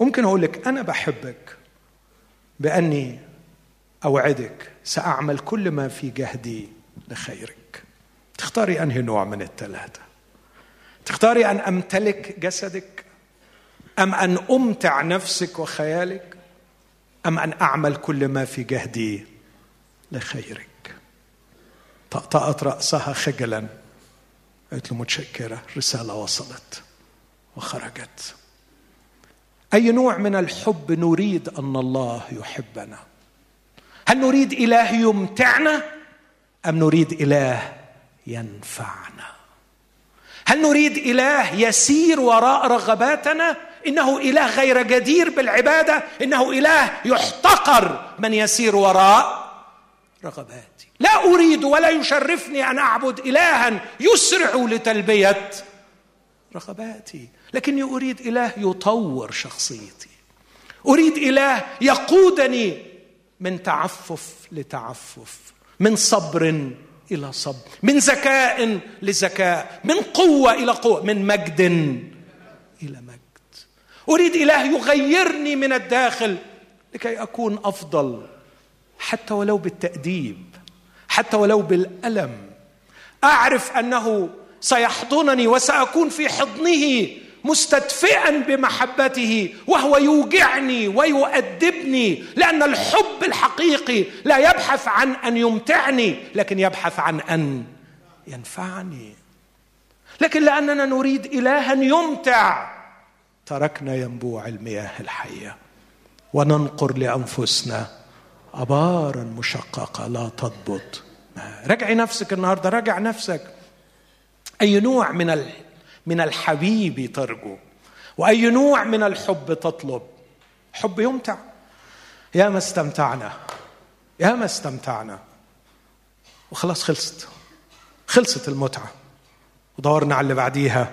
ممكن أقول لك أنا بحبك بأني أوعدك سأعمل كل ما في جهدي. لخيرك. تختاري أنهي نوع من الثلاثه تختاري أن أمتلك جسدك؟ أم أن أمتع نفسك وخيالك؟ أم أن أعمل كل ما في جهدي لخيرك؟ طأطأت رأسها خجلا. قالت له متشكرة رسالة وصلت وخرجت. أي نوع من الحب نريد أن الله يحبنا؟ هل نريد إله يمتعنا؟ أم نريد إله ينفعنا؟ هل نريد إله يسير وراء رغباتنا؟ إنه إله غير جدير بالعبادة؟ إنه إله يحتقر من يسير وراء رغباتي. لا أريد ولا يشرفني أن أعبد إلها يسرع لتلبية رغباتي. لكني أريد إله يطور شخصيتي. أريد إله يقودني من تعفف لتعفف. من صبر إلى صبر من ذكاء لذكاء من قوة إلى قوة من مجد إلى مجد. أريد إله يغيرني من الداخل لكي أكون أفضل حتى ولو بالتأديب حتى ولو بالألم. أعرف أنه سيحضنني وسأكون في حضنه مستدفئا بمحبته وهو يوجعني ويؤدبني لأن الحب الحقيقي لا يبحث عن أن يمتعني لكن يبحث عن أن ينفعني. لكن لأننا نريد الها يمتع. تركنا ينبوع المياه الحية وننقر لأنفسنا ابارا مشققة لا تضبط. راجعي نفسك النهارده راجع نفسك. أي نوع من من الحبيب ترجو وأي نوع من الحب تطلب؟ حب يمتع. يا ما استمتعنا يا ما استمتعنا. وخلاص خلصت. خلصت المتعة. ودورنا على اللي بعديها.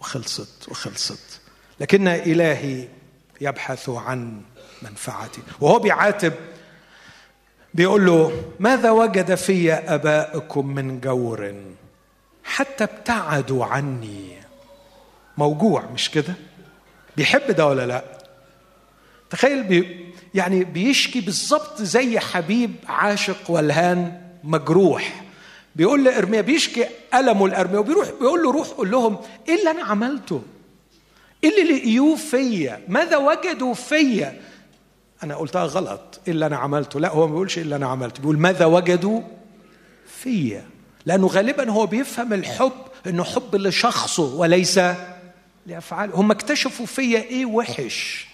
وخلصت وخلصت. لكن إلهي يبحث عن منفعتي. وهو بيعاتب بيقول له ماذا وجد في أبائكم من جور؟ حتى ابتعدوا عني. موجوع مش كده؟ بيحب ده ولا لا؟ تخيل بي يعني بيشكي بالظبط زي حبيب عاشق ولهان مجروح. بيقول لإرميا بيشكي ألمه لإرميا وبيروح بيقول له روح قول لهم إيه اللي أنا عملته؟ إيه اللي لقيوه فيا؟ ماذا وجدوا فيا؟ أنا قلتها غلط إيه اللي أنا عملته؟ لا هو ما بيقولش إيه اللي أنا عملته بيقول ماذا وجدوا فيا؟ لأنه غالبا هو بيفهم الحب إنه حب لشخصه وليس لأفعاله. هم اكتشفوا فيا إيه وحش.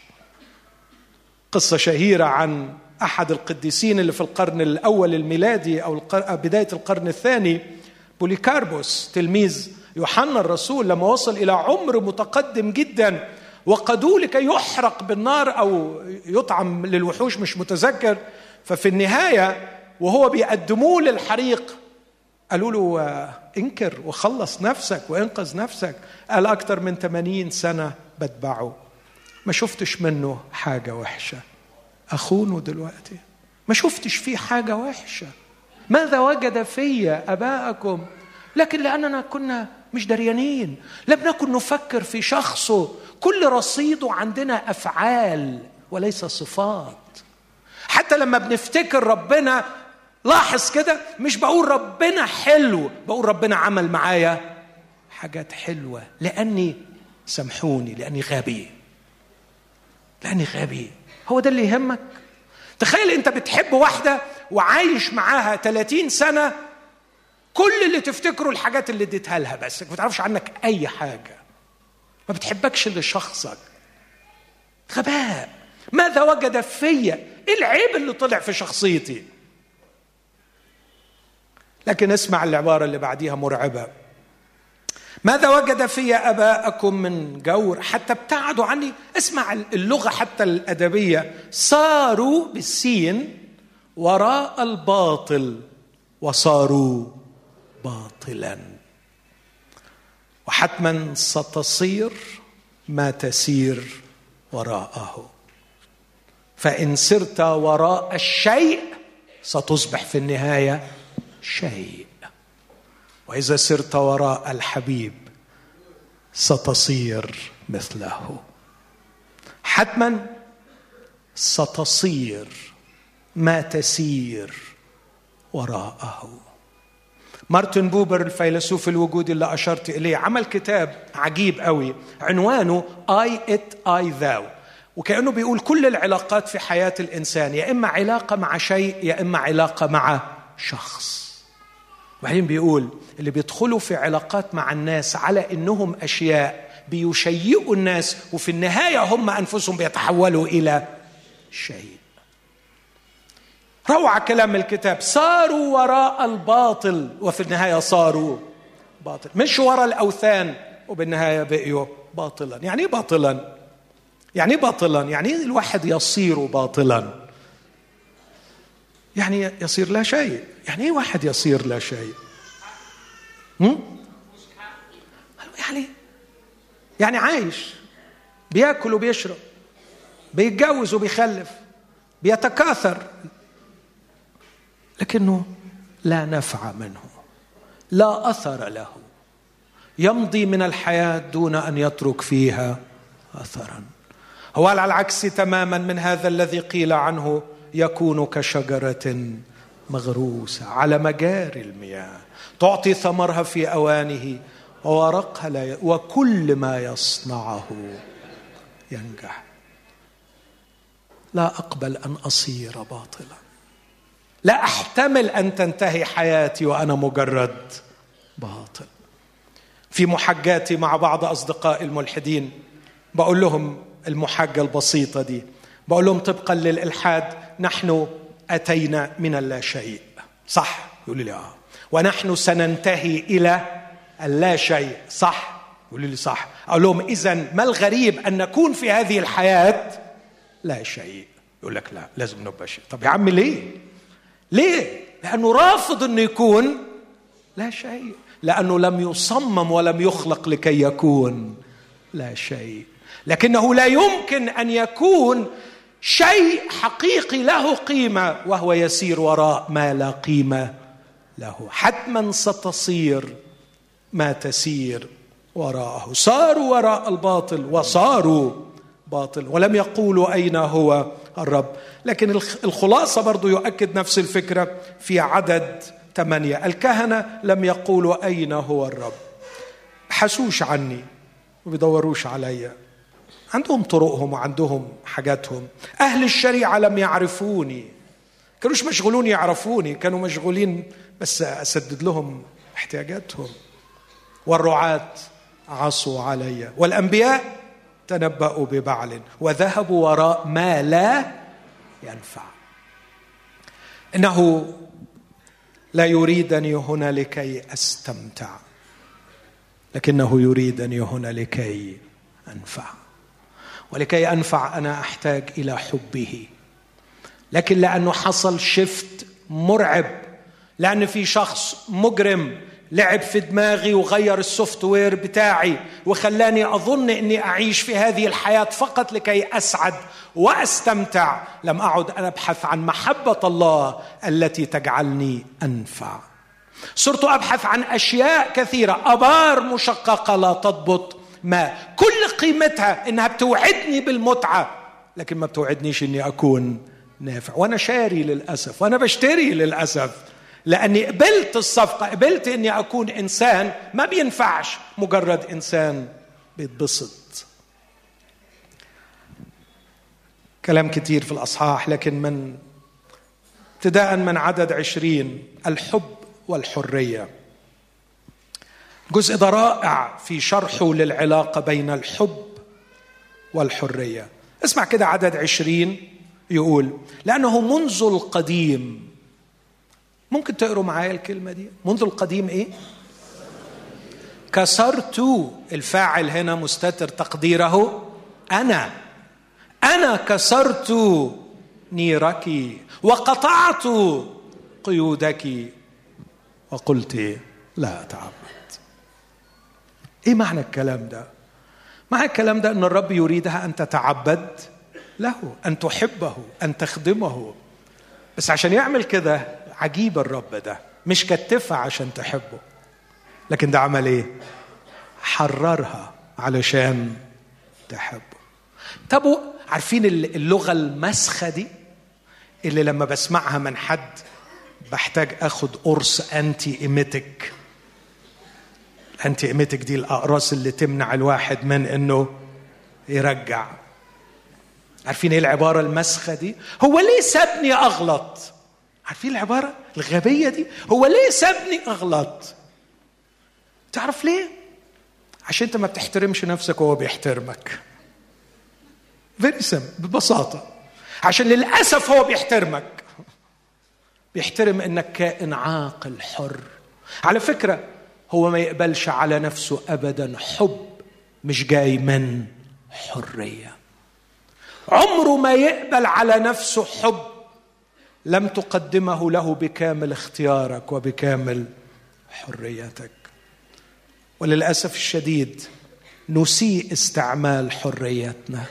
قصة شهيرة عن أحد القديسين اللي في القرن الأول الميلادي أو بداية القرن الثاني بوليكاربوس تلميذ يوحنا الرسول لما وصل إلى عمر متقدم جدا وقدوه لكي يحرق بالنار أو يطعم للوحوش مش متذكر. ففي النهاية وهو بيقدموه للحريق قالوا له انكر وخلص نفسك وانقذ نفسك. قال أكثر من 80 سنة بتبعه. ما شفتش منه حاجة وحشة. أخونه دلوقتي ما شفتش فيه حاجة وحشة. ماذا وجد في أباءكم؟ لكن لأننا كنا مش دريانين. لم نكن نفكر في شخصه. كل رصيده عندنا أفعال وليس صفات. حتى لما بنفتكر ربنا لاحظ كده مش بقول ربنا حلو بقول ربنا عمل معايا حاجات حلوة لأني سامحوني لأني غبي. لأني غبي. هو ده اللي يهمك؟ تخيل أنت بتحب واحدة وعايش معاها 30 سنة كل اللي تفتكره الحاجات اللي اديتها لها بس ما تعرفش عنك أي حاجة. ما بتحبكش لشخصك. غباء. ماذا وجد فيا؟ إيه العيب اللي طلع في شخصيتي؟ لكن اسمع العبارة اللي بعديها مرعبة. ماذا وجد في أباءكم من جور؟ حتى ابتعدوا عني. اسمع اللغة حتى الأدبية. صاروا بالسين وراء الباطل وصاروا باطلا. وحتما ستصير ما تسير وراءه. فإن سرت وراء الشيء ستصبح في النهاية شيء. وإذا سرت وراء الحبيب ستصير مثله. حتما ستصير ما تسير وراءه. مارتن بوبر الفيلسوف الوجودي اللي أشرت إليه عمل كتاب عجيب قوي عنوانه I-It I-Thou وكأنه بيقول كل العلاقات في حياة الإنسان يا إما علاقة مع شيء يا إما علاقة مع شخص. وبعدين بيقول اللي بيدخلوا في علاقات مع الناس على إنهم أشياء بيشيئوا الناس وفي النهاية هم أنفسهم بيتحولوا إلى شيء. روعة كلام الكتاب. صاروا وراء الباطل وفي النهاية صاروا باطل. مش وراء الأوثان وبالنهاية بقيوا باطلا. يعني إيه باطلا؟ يعني إيه باطلا؟ يعني إيه الواحد يصير باطلا؟ يعني يصير لا شيء. يعني إيه واحد يصير لا شيء؟ هم؟ يعني يعني عايش بيأكل وبيشرب بيتجوز وبيخلف بيتكاثر لكنه لا نفع منه لا أثر له. يمضي من الحياة دون أن يترك فيها اثرا. هو على العكس تماما من هذا الذي قيل عنه يكون كشجرة مغروسة على مجاري المياه تعطي ثمرها في أوانه وورقها لا ي... وكل ما يصنعه ينجح. لا أقبل أن أصير باطلا. لا أحتمل أن تنتهي حياتي وأنا مجرد باطل. في محجاتي مع بعض اصدقائي الملحدين بقول لهم المحجة البسيطة دي بقول لهم طبقا للإلحاد نحن أتينا من اللا شيء صح؟ يقول لي آه. ونحن سننتهي إلى اللا شيء صح؟ يقول لي صح. أقول لهم اذا ما الغريب أن نكون في هذه الحياة لا شيء يقول لك لا لازم نبقى شيء. طب يا عم ليه؟ ليه؟ لأنه رافض إنه يكون لا شيء لأنه لم يصمم ولم يخلق لكي يكون لا شيء لكنه لا يمكن أن يكون شيء حقيقي له قيمة وهو يسير وراء ما لا قيمة له. حتما ستصير ما تسير وراءه. صاروا وراء الباطل وصاروا باطل ولم يقولوا أين هو الرب. لكن الخلاصة برضو يؤكد نفس الفكرة في عدد ثمانية. الكهنة لم يقولوا أين هو الرب. حسوش عني وبيدوروش عليا. عندهم طرقهم وعندهم حاجاتهم. أهل الشريعة لم يعرفوني. كانوش مشغولون يعرفوني. كانوا مشغولين بس أسدد لهم احتياجاتهم. والرعاة عصوا علي. والأنبياء تنبأوا ببعل. وذهبوا وراء ما لا ينفع. إنه لا يريدني هنا لكي أستمتع. لكنه يريدني هنا لكي أنفع. ولكي أنفع أنا أحتاج إلى حبه. لكن لأنه حصل شفت مرعب لأن في شخص مجرم لعب في دماغي وغير السوفت وير بتاعي وخلاني أظن إني أعيش في هذه الحياة فقط لكي أسعد وأستمتع لم أعد أنا أبحث عن محبة الله التي تجعلني أنفع. صرت أبحث عن أشياء كثيرة أبار مشققة لا تضبط ما. كل قيمتها إنها بتوعدني بالمتعة لكن ما بتوعدنيش إني أكون نافع. وأنا شاري للأسف وأنا بشتري للأسف لأني قبلت الصفقة قبلت إني أكون إنسان ما بينفعش مجرد إنسان بيتبسط. كلام كتير في الأصحاح لكن من ابتداء من عدد عشرين الحب والحرية. الجزء ده رائع في شرحه للعلاقة بين الحب والحرية. اسمع كده عدد عشرين يقول لأنه منذ القديم ممكن تقروا معايا الكلمة دي؟ منذ القديم إيه؟ كسرت الفاعل هنا مستتر تقديره أنا. أنا كسرت نيرك وقطعت قيودك وقلت لا أتعبد إيه معنى الكلام ده؟ معنى الكلام ده أن الرب يريدها أن تتعبد له أن تحبه أن تخدمه. بس عشان يعمل كده عجيب الرب ده. مش كتفها عشان تحبه. لكن ده عمل إيه؟ حررها علشان تحبه. طب عارفين اللغة المسخة دي؟ اللي لما بسمعها من حد بحتاج أخد قرص انتي ايميتك الانتي ايميتك دي الأقراص اللي تمنع الواحد من إنه يرجع. عارفين إيه العبارة المسخة دي؟ هو ليه سابني أغلط. عارفين العبارة الغبية دي؟ هو ليه سابني أغلط. تعرف ليه؟ عشان أنت ما بتحترمش نفسك وهو بيحترمك. فيري ببساطة. عشان للأسف هو بيحترمك. بيحترم إنك كائن عاقل حر. على فكرة هو ما يقبلش على نفسه أبدا. حب مش جاي من حرية. عمره ما يقبل على نفسه حب لم تقدمه له بكامل اختيارك وبكامل حريتك. وللأسف الشديد نسيء استعمال حريتنا.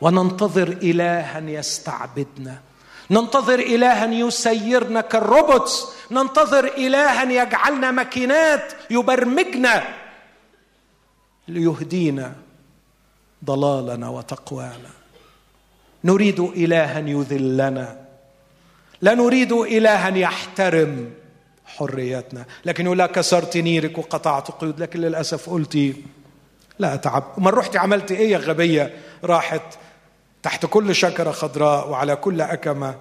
وننتظر الها يستعبدنا. ننتظر الها يسيرنا كالروبوتس ننتظر الها يجعلنا ماكينات يبرمجنا ليهدينا ضلالنا وتقوانا. نريد الها يذلنا. لا نريد الها يحترم حريتنا لكن يقول لك كسرت نيرك وقطعت قيودك. لكن للأسف قلتي لا أتعبد. أمال رحت عملت إيه يا غبية؟ راحت تحت كل شجرة خضراء وعلى كل أكمة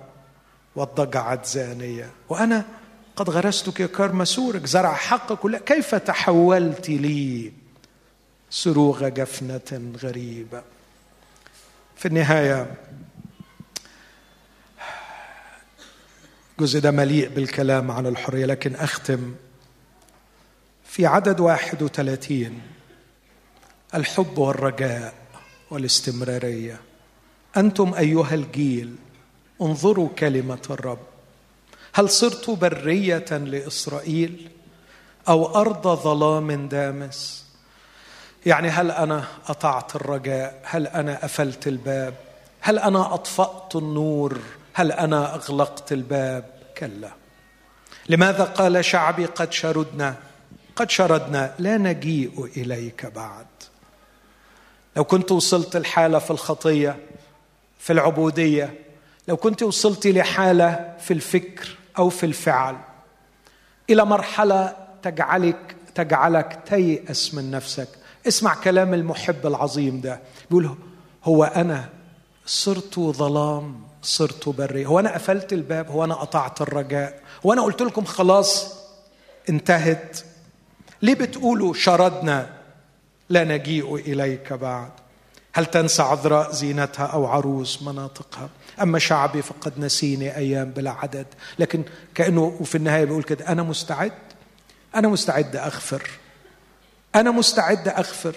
اضطجعتي زانية. وأنا قد غرستك يا كرم سورق زرع حقك. كيف تحولت لي سروغ جفنة غريبة؟ في النهاية الجزء ده مليء بالكلام عن الحرية لكن أختم في عدد واحد وثلاثين الحب والرجاء والاستمرارية. أنتم أيها الجيل انظروا كلمة الرب. هل صرت برية لإسرائيل أو أرض ظلام دامس؟ يعني هل أنا اطعت الرجاء؟ هل أنا قفلت الباب؟ هل أنا أطفأت النور؟ هل أنا أغلقت الباب؟ كلا. لماذا قال شعبي قد شردنا؟ قد شردنا لا نجيء إليك بعد. لو كنت وصلت الحالة في الخطية في العبودية لو كنت وصلت لحالة في الفكر أو في الفعل. إلى مرحلة تجعلك تجعلك تيأس من نفسك. اسمع كلام المحب العظيم ده. بيقول هو أنا صرت ظلام صرت بري هو أنا قفلت الباب هو أنا قطعت الرجاء. هو أنا قلت لكم خلاص انتهت. ليه بتقولوا شردنا لا نجيء إليك بعد؟ هل تنسى عذراء زينتها أو عروس مناطقها؟ أما شعبي فقد نسيني أيام بلا عدد. لكن كأنه وفي النهاية بيقول كده أنا مستعد أنا مستعد أغفر أنا مستعد أغفر.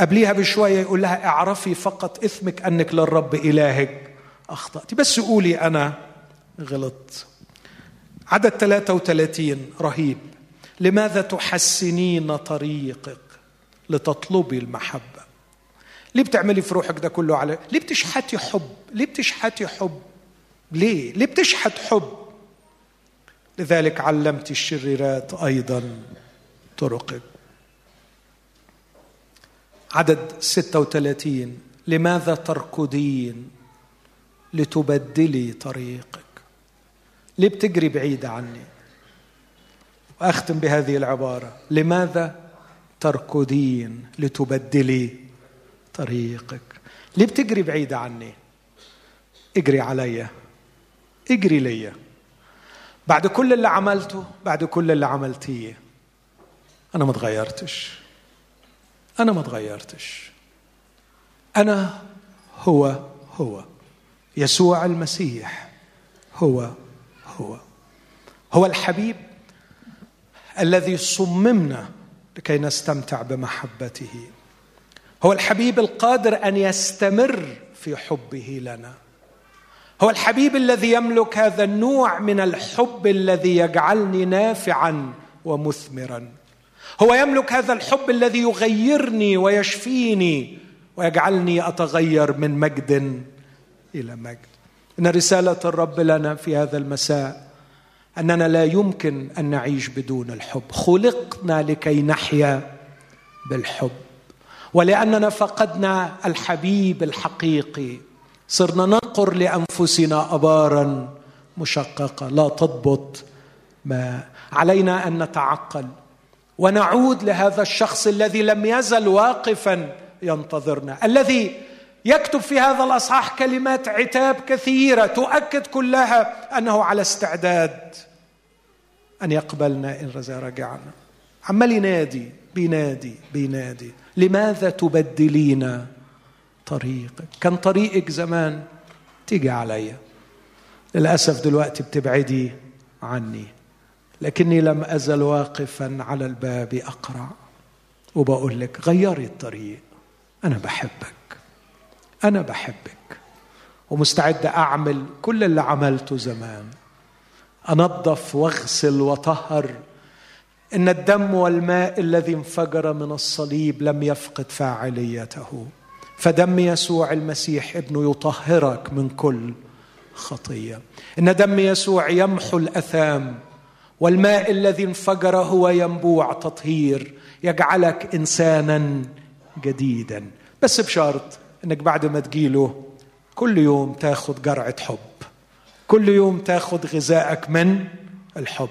قبليها بشوية يقول لها اعرفي فقط إثمك أنك للرب إلهك اخطات بس قولي أنا غلطت. عدد 33 رهيب. لماذا تحسنين طريقك لتطلبي المحبة؟ ليه بتعملي في روحك ده كله على ليه بتشحتي حب؟ ليه بتشحتي حب؟ ليه؟ ليه بتشحت حب؟ لذلك علمت الشريرات أيضا طرقك عدد 36 لماذا تركضين لتبدلي طريقك؟ ليه بتجري بعيد عني؟ وأختم بهذه العبارة. لماذا تركضين لتبدلي طريقك. ليه بتجري بعيد عني؟ اجري عليا اجري ليا بعد كل اللي عملته بعد كل اللي عملتيه. أنا ما تغيرتش. أنا ما تغيرتش. أنا هو هو. يسوع المسيح هو هو. هو الحبيب الذي صممنا لكي نستمتع بمحبته. هو الحبيب القادر أن يستمر في حبه لنا. هو الحبيب الذي يملك هذا النوع من الحب الذي يجعلني نافعا ومثمرا. هو يملك هذا الحب الذي يغيرني ويشفيني ويجعلني أتغير من مجد إلى مجد. إن رسالة الرب لنا في هذا المساء أننا لا يمكن أن نعيش بدون الحب. خلقنا لكي نحيا بالحب. ولأننا فقدنا الحبيب الحقيقي. صرنا ننقر لأنفسنا ابارا مشققة. لا تضبط ما علينا أن نتعقل. ونعود لهذا الشخص الذي لم يزل واقفا ينتظرنا الذي يكتب في هذا الأصحاح كلمات عتاب كثيرة تؤكد كلها أنه على استعداد أن يقبلنا إن رجعنا عمال ينادي بينادي بينادي. لماذا تبدلين طريقك؟ كان طريقك زمان تيجي عليا للأسف دلوقتي بتبعدي عني. لكني لم أزل واقفا على الباب اقرع وبقول لك غيري الطريق. أنا بحبك. أنا بحبك. ومستعد أعمل كل اللي عملته زمان. أنظف وأغسل وطهر إن الدم والماء الذي انفجر من الصليب لم يفقد فاعليته. فدم يسوع المسيح ابنه يطهرك من كل خطية. إن دم يسوع يمحو الأثام والماء الذي انفجر هو ينبوع تطهير يجعلك إنسانا جديدا. بس بشرط إنك بعد ما تجيله كل يوم تاخد جرعة حب. كل يوم تاخد غذائك من الحب.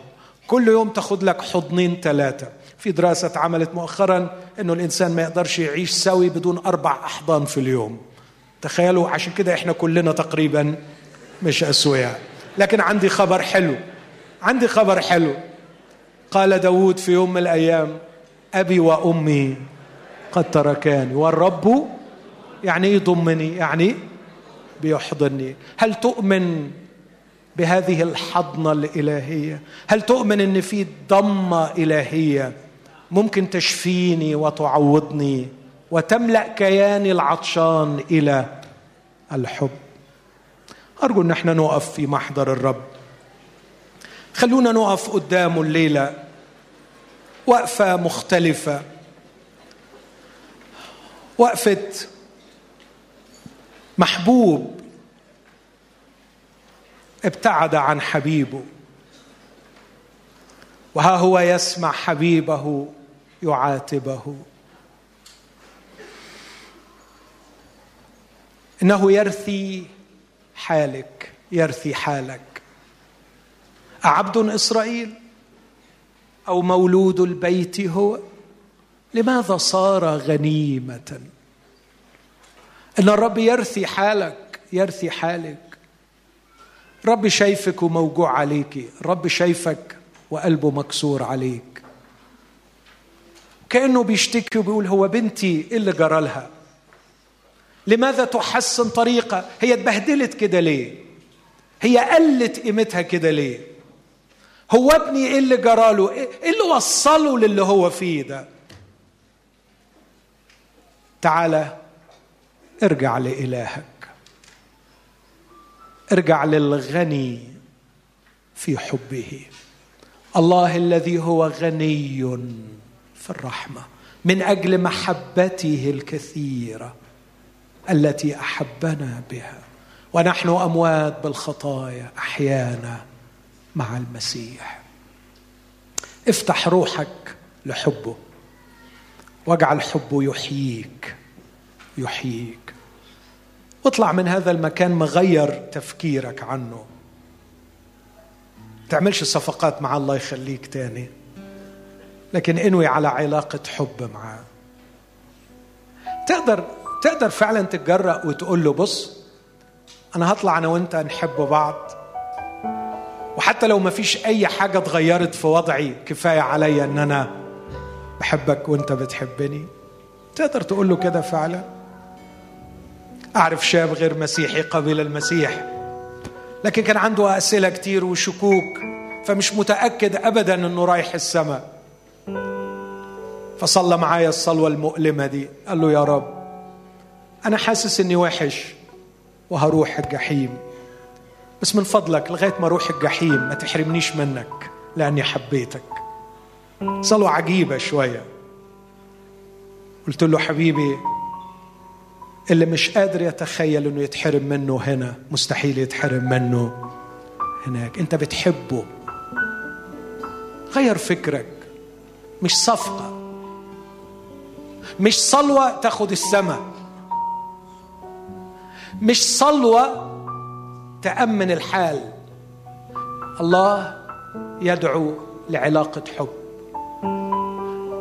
كل يوم تاخد لك حضنين ثلاثة في دراسة اتعملت مؤخرا إنه الإنسان ما يقدرش يعيش سوي بدون أربع أحضان في اليوم. تخيلوا عشان كده إحنا كلنا تقريبا مش أسوياء. لكن عندي خبر حلو. عندي خبر حلو. قال داود في يوم من الأيام أبي وأمي قد تركاني. والرب يعني يضمني يعني بيحضني. هل تؤمن بهذه الحضنة الإلهية. هل تؤمن أن في ضمة إلهية ممكن تشفيني وتعوضني وتملأ كياني العطشان إلى الحب؟ أرجو أن إحنا نقف في محضر الرب. خلونا نقف قدامه الليلة وقفة مختلفة. وقفة محبوب ابتعد عن حبيبه. وها هو يسمع حبيبه يعاتبه. إنه يرثي حالك يرثي حالك. أعبد إسرائيل؟ أو مولود البيت هو؟ لماذا صار غنيمة؟ إن الرب يرثي حالك يرثي حالك. رب شايفك وموجوع عليك رب شايفك وقلبه مكسور عليك. كأنه بيشتكي وبيقول هو بنتي إيه اللي جرى لها؟ لماذا تحسن طريقة؟ هي اتبهدلت كده ليه؟ هي قلت قيمتها كده ليه؟ هو ابني إيه اللي جراله إيه اللي وصله للي هو فيه ده؟ تعالى ارجع لإلهك. ارجع للغني في حبه. الله الذي هو غني في الرحمة من أجل محبته الكثيرة التي أحبنا بها. ونحن أموات بالخطايا أحيانا مع المسيح. افتح روحك لحبه واجعل حبه يحييك يحييك. واطلع من هذا المكان مغير تفكيرك عنه. تعملش صفقات مع الله يخليك تاني. لكن انوي على علاقة حب معاه. تقدر تقدر فعلا تتجرأ وتقول له بص أنا هطلع أنا وأنت نحب بعض. وحتى لو ما فيش أي حاجة اتغيرت في وضعي كفاية عليا إن أنا بحبك وأنت بتحبني. تقدر تقول له كده فعلا؟ أعرف شاب غير مسيحي قبل المسيح لكن كان عنده أسئلة كتير وشكوك فمش متأكد ابدا إنه رايح السماء. فصلى معايا الصلوة المؤلمة دي قال له يا رب أنا حاسس إني وحش وهروح الجحيم. بس من فضلك لغاية ما أروح الجحيم ما تحرمنيش منك لأني حبيتك. صلوة عجيبة شوية. قلت له حبيبي اللي مش قادر يتخيل إنه يتحرم منه هنا مستحيل يتحرم منه هناك. أنت بتحبه. غير فكرك. مش صفقة. مش صلوة تاخد السماء مش صلوة تأمن الحال. الله يدعو لعلاقة حب.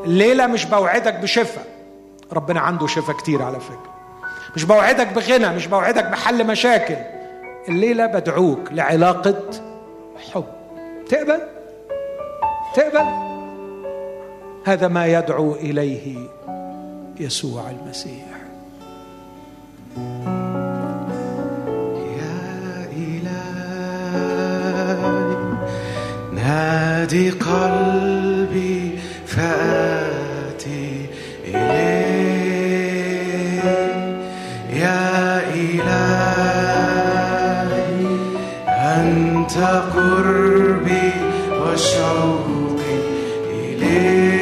الليلة مش بوعدك بشفاء ربنا عنده شفاء كتير على فكرة. مش بوعدك بغنى مش بوعدك بحل مشاكل. الليلة بدعوك لعلاقة حب. تقبل؟ تقبل؟ هذا ما يدعو إليه يسوع المسيح. نادي قلبي فآتي إليه أنت قربي وشوقي إليه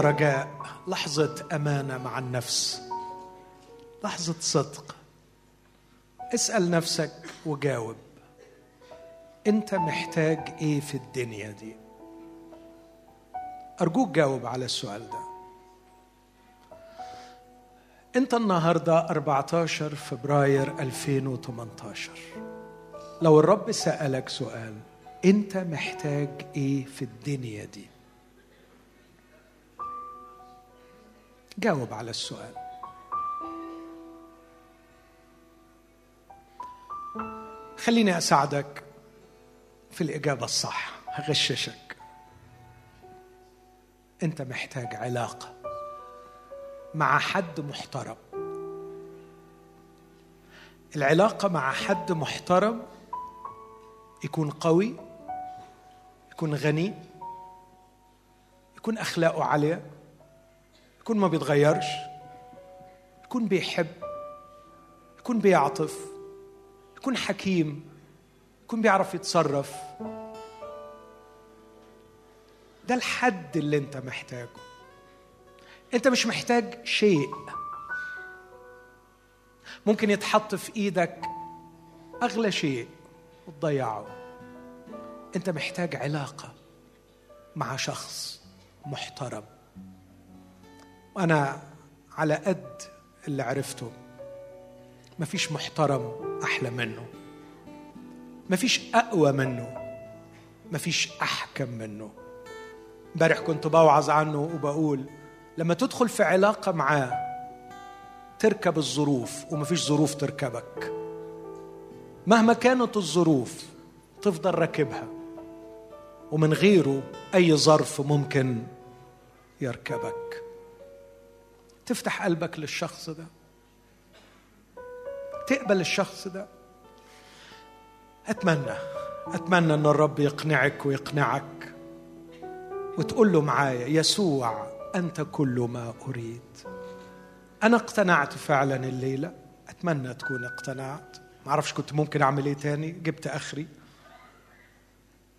رجاء لحظة أمانة مع النفس لحظة صدق اسأل نفسك وجاوب أنت محتاج إيه في الدنيا دي؟ أرجوك جاوب على السؤال ده أنت النهاردة 14 فبراير 2018 لو الرب سألك سؤال أنت محتاج إيه في الدنيا دي؟ جاوب على السؤال. خليني أساعدك في الإجابة الصح هغششك أنت محتاج علاقة مع حد محترم. العلاقة مع حد محترم يكون قوي يكون غني يكون أخلاقه عالية. يكون ما بيتغيرش. يكون بيحب. يكون بيعطف. يكون حكيم. يكون بيعرف يتصرف. ده الحد اللي انت محتاجه. انت مش محتاج شيء. ممكن يتحط في إيدك اغلى شيء وتضيعه. انت محتاج علاقة مع شخص محترم. وأنا على قد اللي عرفته. مفيش محترم أحلى منه. مفيش أقوى منه. مفيش أحكم منه. امبارح كنت بوعظ عنه وبقول لما تدخل في علاقة معاه تركب الظروف ومفيش ظروف تركبك. مهما كانت الظروف تفضل راكبها. ومن غيره أي ظرف ممكن يركبك. تفتح قلبك للشخص ده. تقبل الشخص ده. أتمنى أتمنى إن الرب يقنعك ويقنعك وتقول له معايا يسوع أنت كل ما أريد. أنا اقتنعت فعلا الليلة. أتمنى تكون اقتنعت. ما أعرفش كنت ممكن أعمل إيه تاني. جبت آخري.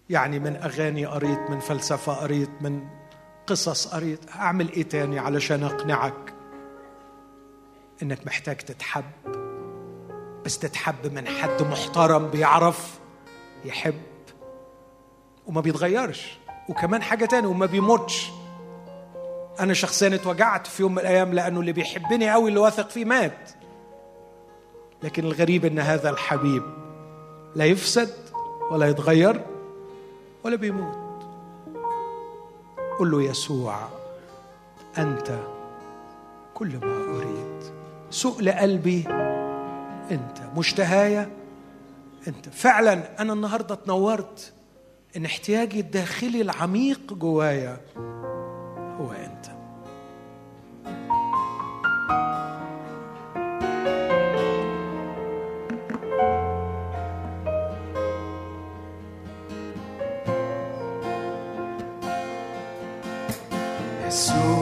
يعني من أغاني قريت من فلسفة قريت من قصص قريت أعمل إيه تاني علشان أقنعك؟ إنك محتاج تتحب بس تتحب من حد محترم بيعرف يحب وما بيتغيرش. وكمان حاجة تاني وما بيموتش. أنا شخصيا اتوجعت في يوم من الأيام لأنه اللي بيحبني قوي اللي واثق فيه مات. لكن الغريب إن هذا الحبيب لا يفسد ولا يتغير ولا بيموت. قل له يسوع أنت كل ما أريد. سؤل قلبي. انت مشتهايا انت فعلا أنا النهارده اتنورت إن احتياجي الداخلي العميق جوايا هو أنت. يسوع